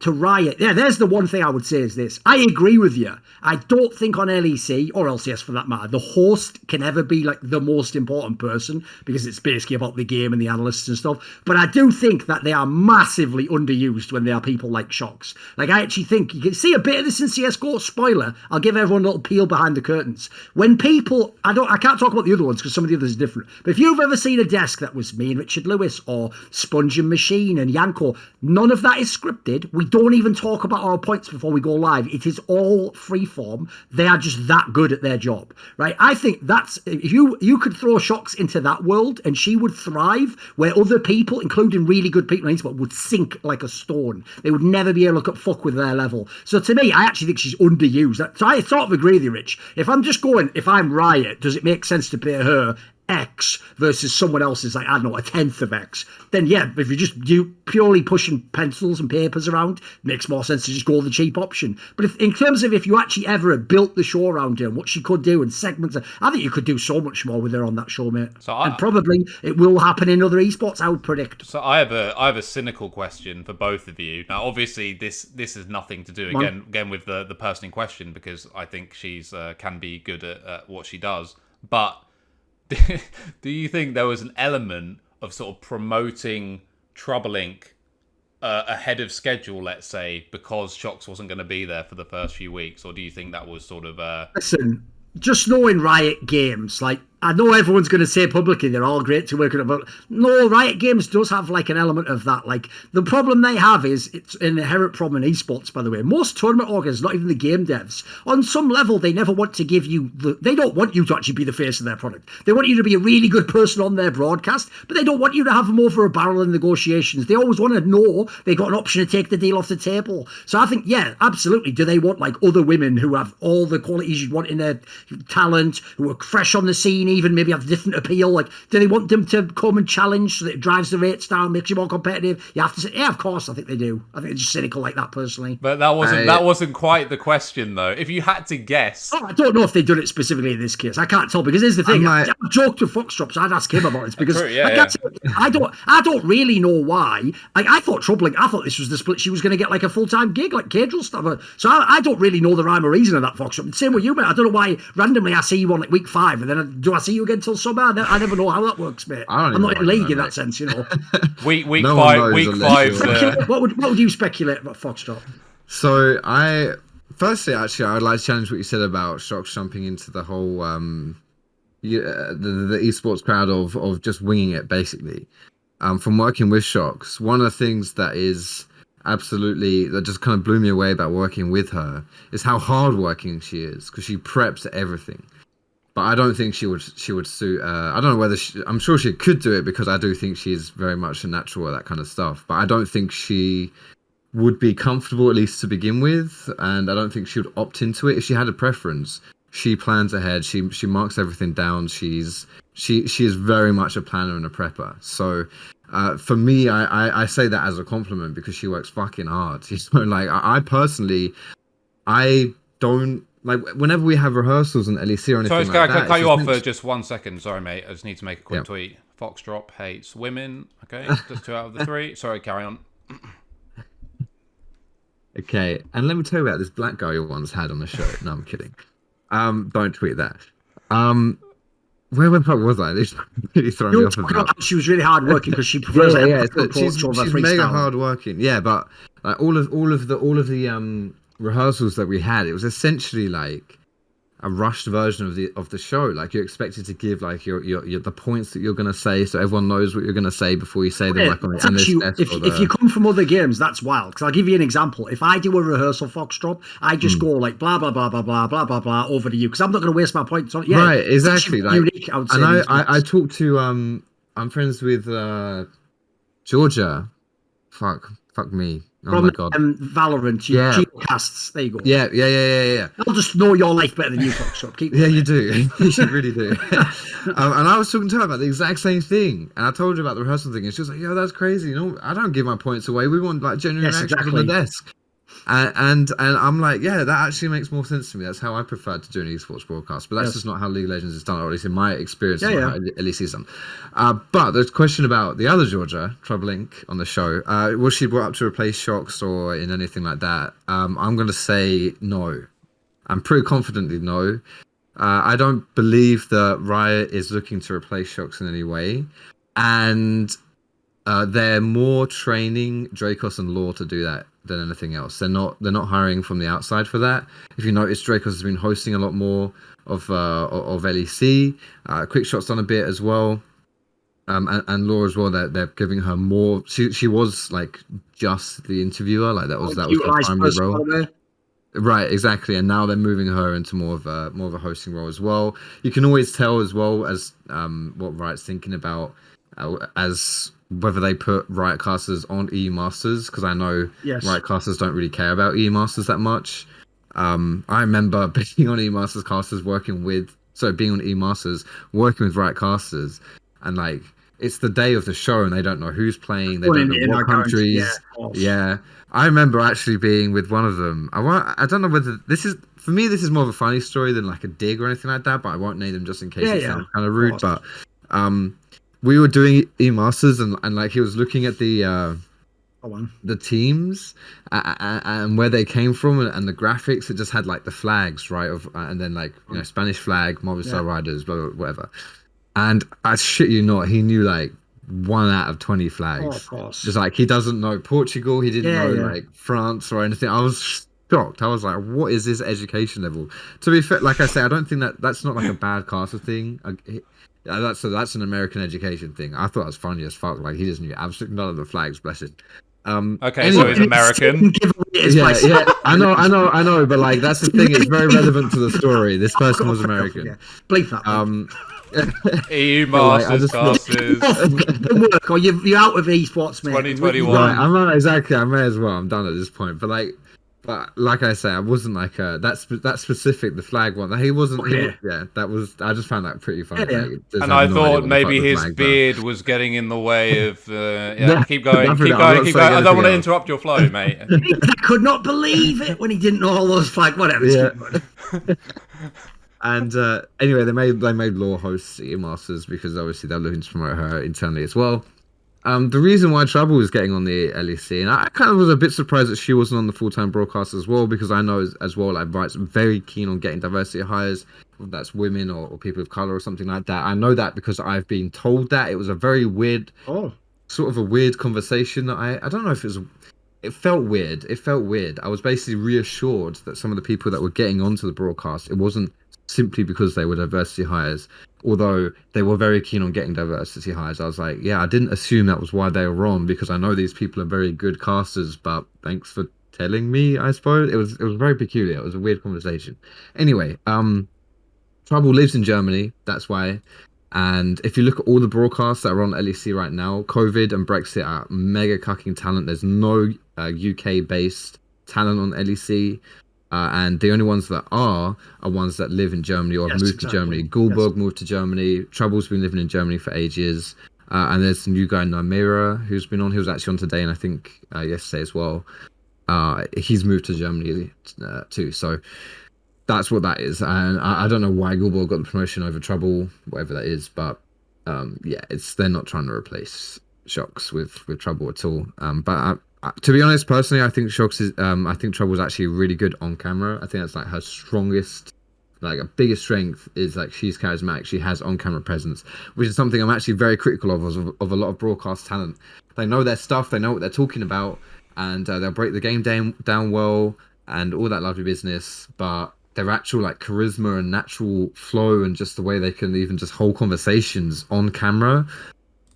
To riot, yeah. There's the one thing I would say is this. I agree with you. I don't think on LEC or LCS for that matter, the host can ever be like the most important person because it's basically about the game and the analysts and stuff. But I do think that they are massively underused when they are people like Sjokz. Like I actually think you can see a bit of this in CS:GO. Spoiler: I'll give everyone a little peel behind the curtains. When people, I don't, I can't talk about the other ones because some of the others are different. But if you've ever seen a desk that was me and Richard Lewis or Sponge and Machine and Yanko, none of that is scripted. We don't even talk about our points before we go live. It is all freeform. They are just that good at their job, right? I think that's you you could throw Sjokz into that world and she would thrive where other people, including really good people on Esports, would sink like a stone. They would never be able to fuck with their level. So to me, I actually think she's underused. So I sort of agree with you, Rich. If I'm just going, if I'm Riot, does it make sense to pay her X versus someone else's like I don't know a tenth of X, then yeah, if you're just you purely pushing pencils and papers around, makes more sense to just go the cheap option. But if in terms of if you actually ever have built the show around her and what she could do and segments, I think you could do so much more with her on that show, mate. So I, and probably it will happen in other esports. I would predict. So I have a I have a cynical question for both of you. Now, obviously, this this is nothing to do again again with the the person in question because I think she's uh, can be good at, at what she does, but do you think there was an element of sort of promoting Troublelink uh, ahead of schedule, let's say, because Sjokz wasn't going to be there for the first few weeks, or do you think that was sort of? Uh... Listen, just knowing Riot Games, like I know everyone's going to say publicly they're all great to work on, but no, Riot Games does have like an element of that. Like the problem they have is it's an inherent problem in esports. By the way, most tournament organizers, not even the game devs, on some level they never want to give you the. They don't want you to actually be the face of their product. They want you to be a really good person on their broadcast, but they don't want you to have them over a barrel in negotiations. They always want to know they got an option to take the deal off the table. So I think, yeah, absolutely. Do they want like other women who have all the qualities you want in their talent, who are fresh on the scene? Even maybe have different appeal? Like, do they want them to come and challenge so that it drives the rates down, makes you more competitive? You have to say, yeah, of course, I think they do. I think they're just cynical like that, personally. But that wasn't I, that wasn't quite the question, though. If you had to guess, oh, I don't know if they've done it specifically in this case. I can't tell because here's the thing. I, I, I joked with Foxdrop, so I'd ask him about it because True, yeah, I, yeah. I, don't, I don't really know why. Like, I thought Troubling, I thought this was the split. She was going to get like a full time gig, like Caedrel stuff. So I, I, don't really know the rhyme or reason of that Foxdrop. Same with you, mate. I don't know why randomly I see you on like week five, and then I, do I see you again till summer? I, I never know how that works, mate. I'm not in league in that sense, you know. week week no five, week five. Uh... What would what would you speculate about Foxdrop? So I firstly, actually, I'd like to challenge what you said about Sjokz jumping into the whole um, yeah, the, the esports crowd of of just winging it, basically. Um, from working with Sjokz, one of the things that is absolutely that just kind of blew me away about working with her is how hardworking she is because she preps everything but I don't think she would she would suit. Uh, I don't know whether she, I'm sure she could do it because I do think she's very much a natural at that kind of stuff. But I don't think she would be comfortable at least to begin with, and I don't think she would opt into it if she had a preference. She plans ahead. She she marks everything down. She's she she is very much a planner and a prepper. So uh, for me, I, I, I say that as a compliment because she works fucking hard. You know, like I, I personally, I don't like whenever we have rehearsals and LEC or anything Sorry, like can I cut you off for just one second? Sorry, mate. I just need to make a quick yep. tweet. Foxdrop hates women. Okay, just two out of the three. Sorry, carry on. okay, and let me tell you about this black guy you once had on the show. No, I'm kidding. Um, don't tweet that. Um, where the fuck was I? This really throwing me off. She was really hard working because she prefers yeah, yeah, yeah. she's, she's mega hard working. Yeah, but like all of all of the all of the um rehearsals that we had, it was essentially like a rushed version of the of the show. Like you're expected to give like your your, your the points that you're going to say, so everyone knows what you're going to say before you say them. Like on the actually, if, the... if you come from other games, that's wild. Because I'll give you an example. If I do a rehearsal Foxdrop, I just mm. go like blah blah blah blah blah blah blah blah over to you because I'm not going to waste my points on it. Yeah, right, exactly. Like, unique, I would say. And I, I I talked to um I'm friends with uh Georgia fuck, fuck me. Oh From my god. um, Valorant, Yeah. yeah. Geocasts. There you go. yeah, yeah, yeah, yeah, yeah. I'll just know your life better than you. So keep. Yeah, you do. you should really do. um, and I was talking to her about the exact same thing, and I told her about the rehearsal thing, and she was like, "Yo, that's crazy. You know, I don't give my points away. We want like genuine Yes, exactly. the desk." And, and and I'm like, yeah, that actually makes more sense to me. That's how I prefer to do an esports broadcast. But that's Yes. just not how League of Legends is done, or at least in my experience, Yeah, yeah. how LEC is done. Uh, but there's a question about the other Georgia, Trouble Inc. on the show. Uh, was she brought up to replace Sjokz or in anything like that? Um, I'm going to say no. I'm pretty confidently no. Uh, I don't believe that Riot is looking to replace Sjokz in any way, and uh, they're more training Drakos and Laure to do that than anything else. They're not they're not hiring from the outside for that. If you notice, Drakos has been hosting a lot more of uh, of LEC. Uh, Quickshot's done a bit as well. Um, and, and Laure as well. They're, they're giving her more. She she was like just the interviewer, like that was that was her primary role. Right, exactly, and now they're moving her into more of a more of a hosting role as well. You can always tell as well as um, what Riot's thinking about uh, as whether they put Riot casters on E Masters because I know Yes. Riot casters don't really care about E Masters that much. Um, I remember being on E Masters casters working with so being on E Masters working with Riot casters, and like it's the day of the show and they don't know who's playing, they Well, don't in- know in what countries. yeah. Yeah, I remember actually being with one of them. I want, I don't know whether this is for me. This is more of a funny story than like a dig or anything like that. But I won't name them just in case Yeah, it yeah, sounds kind of of rude. course. But um, we were doing e masters and and like he was looking at the uh Go the teams uh, and where they came from and, and the graphics. It just had like the flags right of uh, and then like you know Spanish flag, Movistar Yeah. Riders, blah, blah, whatever. And I shit you not, he knew like one out of twenty flags. Oh, of course. Just like he doesn't know Portugal, he didn't Yeah, know yeah. like France or anything. I was shocked. I was like, what is this education level? To be fair, like I say, I don't think that that's not like a bad caster thing. I, uh, that's a, that's an American education thing. I thought it was funny as fuck. Like he just knew absolutely none of the flags. Bless him. Um, Okay, so he's American. Give away his yeah, yeah, I know, I know, I know, but like that's the thing. It's very relevant to the story. This person was American. Yeah. Bleep that. Um, EU like, I Masters just- casters. Don't work, or you're, you're out of esports, mate. 2021. Right, I'm not exactly. I may as well. I'm done at this point. But like, but like I say, I wasn't like uh that's that specific the flag one. He wasn't. he Okay. was- yeah, that was. I just found that pretty funny. Yeah, yeah. And I no thought maybe his flag were. beard was getting in the way of. Uh, yeah, No, keep going, keep going, keep going. I don't want to interrupt your flow, mate. I could not believe it when he didn't know all those flags. Whatever. Yeah. And uh, anyway, they made they made Laure host Masters because obviously they're looking to promote her internally as well. Um, the reason why Trouble was getting on the LEC, and I kind of was a bit surprised that she wasn't on the full time broadcast as well, because I know as, as well, like Riot's very keen on getting diversity hires, whether that's women or, or people of color or something like that. I know that because I've been told that it was a very weird Oh, sort of a weird conversation that I I don't know if it was it felt weird. It felt weird. I was basically reassured that some of the people that were getting onto the broadcast, it wasn't simply because they were diversity hires, although they were very keen on getting diversity hires. I was like, yeah, I didn't assume that was why they were on because I know these people are very good casters, but thanks for telling me, I suppose. It was it was very peculiar. It was a weird conversation. Anyway, um Trouble lives in Germany, that's why. And if you look at all the broadcasts that are on LEC right now, COVID and Brexit are mega cucking talent. There's no uh, UK based talent on LEC. Uh, and the only ones that are are ones that live in Germany or have Yes, moved exactly. to Germany. Guldborg moved to Germany. Trouble's been living in Germany for ages. Uh, and there's a new guy, Namira, who's been on. He was actually on today and I think uh, yesterday as well. Uh, he's moved to Germany uh, too. So that's what that is. And I, I don't know why Guldborg got the promotion over Trouble, whatever that is. But um, yeah, it's they're not trying to replace Sjokz with with Trouble at all. Um, but I, to be honest, personally, I think Sjokz is um, I think Trouble's actually really good on camera. I think that's like her strongest. Like a biggest strength is like she's charismatic. She has on-camera presence, which is something I'm actually very critical of of, of a lot of broadcast talent. They know their stuff. They know what they're talking about, and uh, they'll break the game down down well and all that lovely business. But their actual like charisma and natural flow and just the way they can even just hold conversations on camera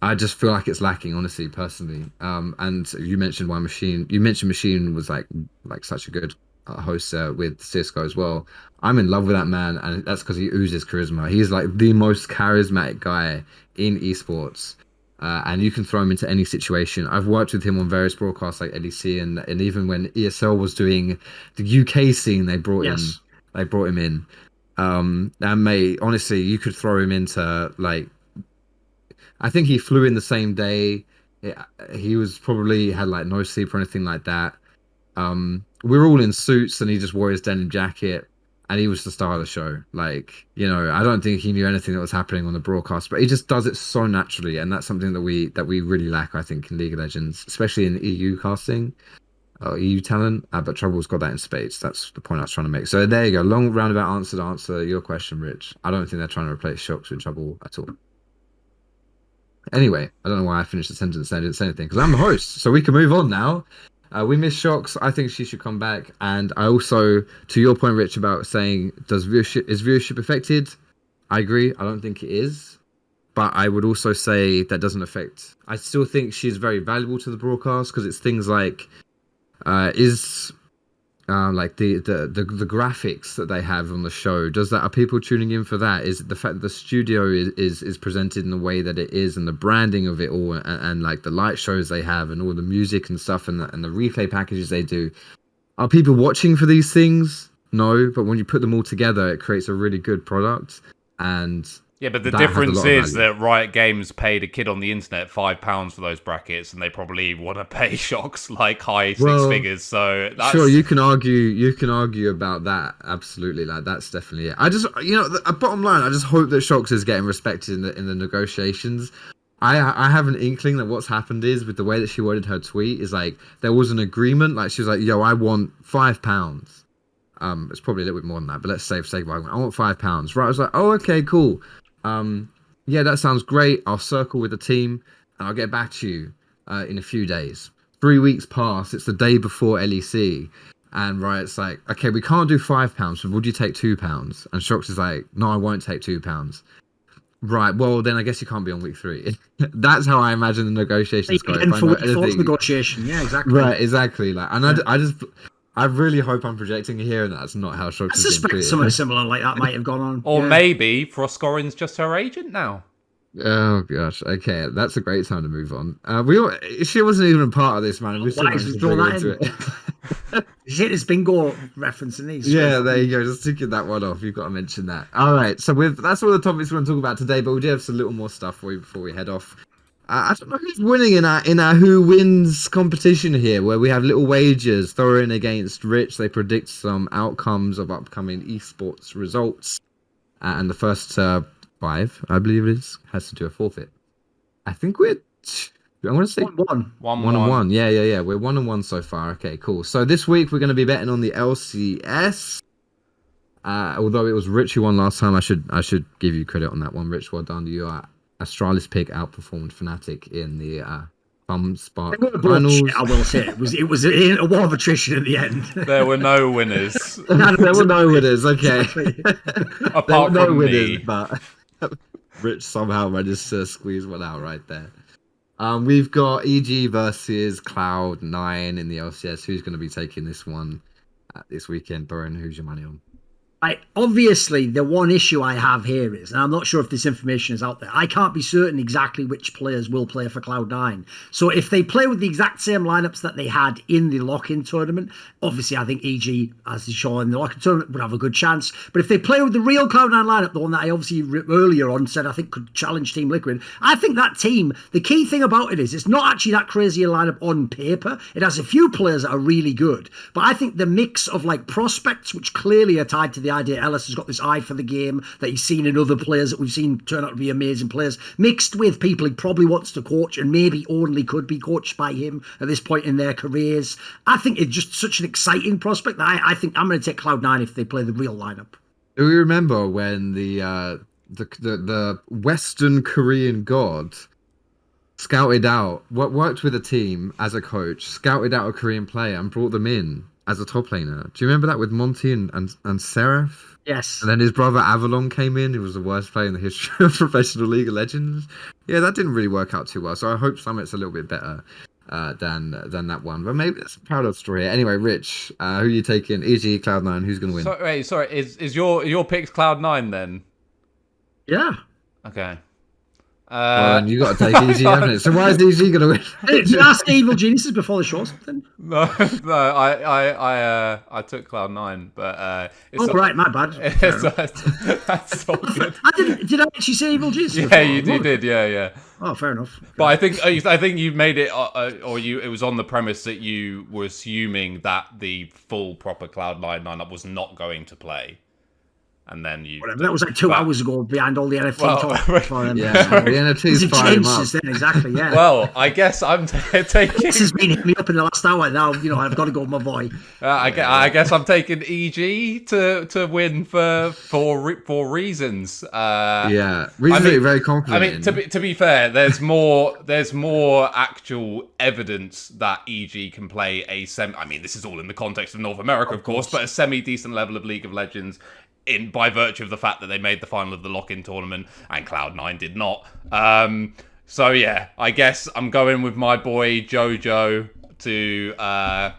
I just feel like it's lacking, honestly, personally. Um, and you mentioned why Machine. You mentioned Machine was like like such a good uh, host uh, with Cisco as well. I'm in love with that man, and that's because he oozes charisma. He's like the most charismatic guy in esports. Uh, and you can throw him into any situation. I've worked with him on various broadcasts like LEC, and and even when ESL was doing the UK scene, they brought Yes. him. They brought him in. Um, and mate, honestly, you could throw him into like. I think he flew in the same day. Yeah, he was probably had like no sleep or anything like that. Um, we were all in suits, and he just wore his denim jacket, and he was the star of the show. Like, you know, I don't think he knew anything that was happening on the broadcast, but he just does it so naturally, and that's something that we that we really lack, I think, in League of Legends, especially in EU casting. Uh, EU talent, uh, but Trouble's got that in spades. That's the point I was trying to make. So there you go. Long roundabout answer to answer your question, Rich. I don't think they're trying to replace Sjokz with Trouble at all. Anyway, I don't know why I finished the sentence I didn't say anything because I'm the host, so we can move on now. Uh, we miss Sjokz. I think she should come back. And I also, to your point, Rich, about saying does viewership is viewership affected? I agree. I don't think it is, but I would also say that doesn't affect. I still think she's very valuable to the broadcast because it's things like, uh, is uh, like the, the the the graphics that they have on the show does that are people tuning in for that? Is it the fact that the studio is, is is presented in the way that it is and the branding of it all and, and like the light shows they have and all the music and stuff and the, and the replay packages they do are people watching for these things? No but when you put them all together it creates a really good product and Yeah, but the That difference is that Riot Games paid a kid on the internet five pounds for those brackets, and they probably want to pay Sjokz like high six Well, figures. So that's Sure, you can argue. You can argue about that. Absolutely, like that's definitely it. I just, you know, the uh, bottom line, I just hope that Sjokz is getting respected in the in the negotiations. I I have an inkling that what's happened is with the way that she worded her tweet is like there was an agreement. Like she was like, "Yo, I want five pounds." Um, it's probably a little bit more than that, but let's say for sake of argument, I want five pounds. Right? I was like, "Oh, okay, cool. Um, yeah, that sounds great. I'll circle with the team and I'll get back to you uh, in a few days." Three weeks pass. It's the day before LEC. And Riot's like, okay, we can't do five pounds, but would you take two pounds? And Sjokz is like, no, I won't take two pounds. Right, well, then I guess you can't be on week three. That's how I imagine the negotiations go. And for know week four's anything- negotiation, yeah, exactly. Right, exactly. Like, and I, I just, I really hope I'm projecting here, and that's not how I Sjokz is being suspect treated. something similar like that might have gone on. or yeah. maybe Frostgorin's just her agent now. Oh gosh, okay, that's a great time to move on. Uh, we all, she wasn't even a part of this, man. We still Why managed is to draw that into it. Is it this bingo reference in these? Yeah, there you go. Just ticking that one off. You've got to mention that. All right. So with that's all the topics we're going to talk about today, but we do have some little more stuff for you before we head off. Uh, I don't know who's winning in our in our who wins competition here, where we have little wagers thrown against Rich. They predict some outcomes of upcoming esports results, uh, and the first uh, five, I believe it is, has to do a forfeit. I think we're. I want to say One, one. One, one and one. Yeah, yeah, yeah. We're one and one so far. Okay, cool. So this week we're going to be betting on the LCS. Uh, although it was Rich who won last time, I should I should give you credit on that one. Rich, well done. You are Astralis pick outperformed Fnatic in the uh, Thumb Spark finals. bullshit, I will say it was it was a, a war of attrition at the end. There were no winners there were no winners. Okay, there were apart no from winners, me. but Rich somehow managed to squeeze one out right there. Um, we've got EG versus Cloud Nine in the LCS. Who's going to be taking this one uh, this weekend? Thorin, who's your money on? Obviously, the one issue I have here is, and I'm not sure if this information is out there, I can't be certain exactly which players will play for Cloud9. So if they play with the exact same lineups that they had in the lock-in tournament, obviously I think EG, as is shown in the lock-in tournament, would have a good chance. But if they play with the real Cloud9 lineup, the one that I obviously earlier on said I think could challenge Team Liquid, I think that team, the key thing about it is it's not actually that crazy a lineup on paper. It has a few players that are really good. But I think the mix of like prospects, which clearly are tied to the idea LS has got this eye for the game that he's seen in other players that we've seen turn out to be amazing players, mixed with people he probably wants to coach and maybe only could be coached by him at this point in their careers. I think it's just such an exciting prospect that I, I think I'm going to take Cloud9 if they play the real lineup. Do we remember when the uh, the, the the Western Korean god scouted out what worked with a team as a coach, scouted out a Korean player and brought them in as a top laner? Do you remember that with Monty and and, and Seraph? Yes. And then his brother Avalon came in, who was the worst player in the history of professional League of Legends. Yeah, that didn't really work out too well. So I hope Summit's a little bit better uh, than than that one. But maybe that's a parallel story. here. Anyway, Rich, uh, who are you taking? EG Cloud9, who's going to win? So, wait, sorry, is is your your pick's Cloud Nine then? Yeah. Okay. Well, Uh, and you got to take easy, haven't it? So why is easy going to win? Did you ask the evil geniuses before the show or something? no, no, I, I, I, uh, I took Cloud Nine, but uh, it's Oh, all- right, my bad. it's, that's, that's all good. I didn't, did I actually say evil geniuses? Yeah, before? you, you did. Yeah, yeah. Oh, fair enough. But I think I think you made it, uh, uh, or you it was on the premise that you were assuming that the full proper Cloud Nine lineup was not going to play, and then you. Whatever. That was like two Well- hours ago behind all the NFT Well, talk. For, Yeah, the NFT's It's fired changed since then, exactly, yeah. Well, I guess I'm t- taking. this has been hitting me up in the last hour now. You know, I've got to go with my boy. Uh, I, gue- I guess I'm taking EG to to win for for re- for reasons. Uh, Yeah, reasons mean- that you're very I mean, to be, to be fair, there's more there's more actual evidence that EG can play a semi. I mean, this is all in the context of North America, of, course, but a semi decent level of League of Legends. In by virtue of the fact that they made the final of the lock-in tournament and Cloud Nine did not. Um, so yeah, I guess I'm going with my boy Jojo to uh,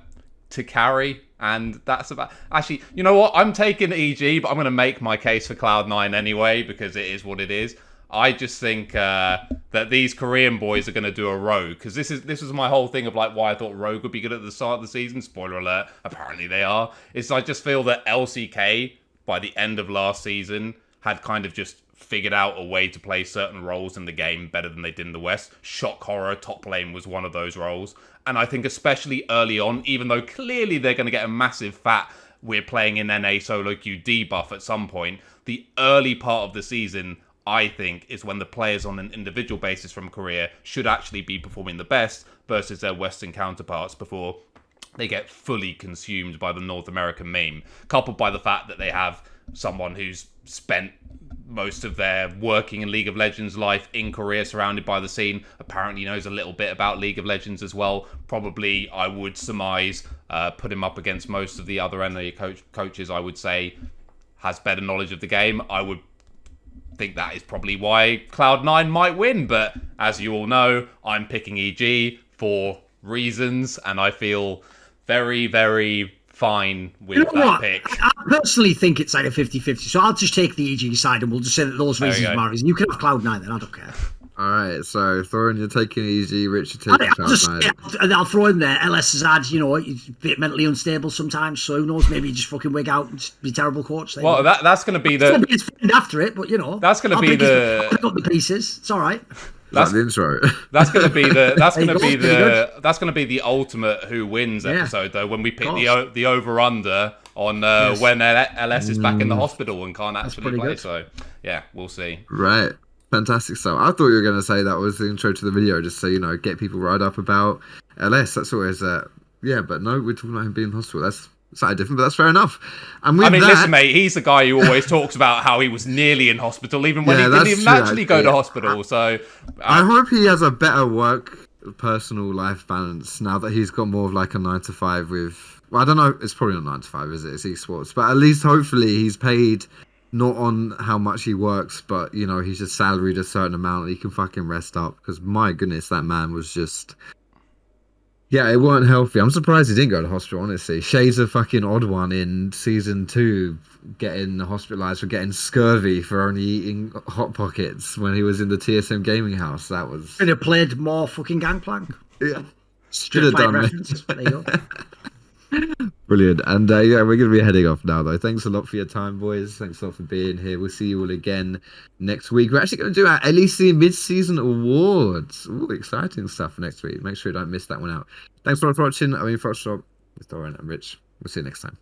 to carry. And that's about. Actually, you know what? I'm taking EG, but I'm going to make my case for Cloud9 anyway because it is what it is. I just think uh, that these Korean boys are going to do a rogue because this is this was my whole thing of like why I thought Rogue would be good at the start of the season. Spoiler alert! Apparently they are. It's I just feel that LCK by the end of last season had kind of just figured out a way to play certain roles in the game better than they did in the West. Shock horror top lane was one of those roles, and I think especially early on, even though clearly they're going to get a massive fat we're playing in NA solo queue debuff at some point, the early part of the season. I think is when the players on an individual basis from Korea should actually be performing the best versus their Western counterparts before they get fully consumed by the North American meme, coupled by the fact that they have someone who's spent most of their working in League of Legends life in Korea, surrounded by the scene. Apparently knows a little bit about League of Legends as well. Probably, I would surmise, uh, put him up against most of the other NA coach- coaches. I would say has better knowledge of the game. I would think that is probably why Cloud9 might win. But as you all know, I'm picking EG for reasons, and I feel very, very fine with You know that what? pick. I personally think it's like a 50 50. So I'll just take the EG side and we'll just say that those There reasons go. are reasons. You can have Cloud9 then, I don't care. All right, so Thorin, you're taking EG, Rich, you're I, taking will just, Cloud9. yeah, I'll throw in there. LS has had, you know, he's a bit mentally unstable sometimes. So who knows? Maybe he just fucking wig out and be terrible coach. There. Well, that that's going to be It's gonna the be his friend after it, but you know, That's gonna be pick his- the- I'll pick up the pieces. It's all right. That's the intro. that's going to be the that's gonna be the that's going to be the ultimate who wins Yeah. episode though when we pick the the over under on uh, Yes. when L- LS is back in the hospital and can't actually play. good. So yeah, we'll see. right, fantastic stuff. I thought you were going to say that was the intro to the video, just so you know, get people riled up about LS. That's always, uh, yeah, but no, we're talking about him being in hospital. That's slightly different, but that's fair enough. And with I mean, that, listen, mate. He's the guy who always talks about how he was nearly in hospital, even when Yeah, he didn't even true, actually go to hospital. So, I uh, hope he has a better work personal life balance now that he's got more of like a nine to five with well, I don't know it's probably not nine to five, is it? It's esports. But at least hopefully he's paid not on how much he works, but you know, he's just salaried a certain amount he can fucking rest up. Because my goodness, that man was just yeah, it weren't healthy. I'm surprised he didn't go to hospital, honestly. Shay's a fucking odd one in season two, getting hospitalized for getting scurvy for only eating Hot Pockets when he was in the TSM gaming house. That was. Could have played more fucking Gangplank. Yeah. Strip have done, mate. Brilliant. And uh, yeah, we're going to be heading off now, though. Thanks a lot for your time, boys. Thanks a lot for being here. We'll see you all again next week. We're actually going to do our LEC mid season awards. Ooh, exciting stuff next week. Make sure you don't miss that one out. Thanks a lot for watching. I mean, Foxdrop with Thorin and Rich. We'll see you next time.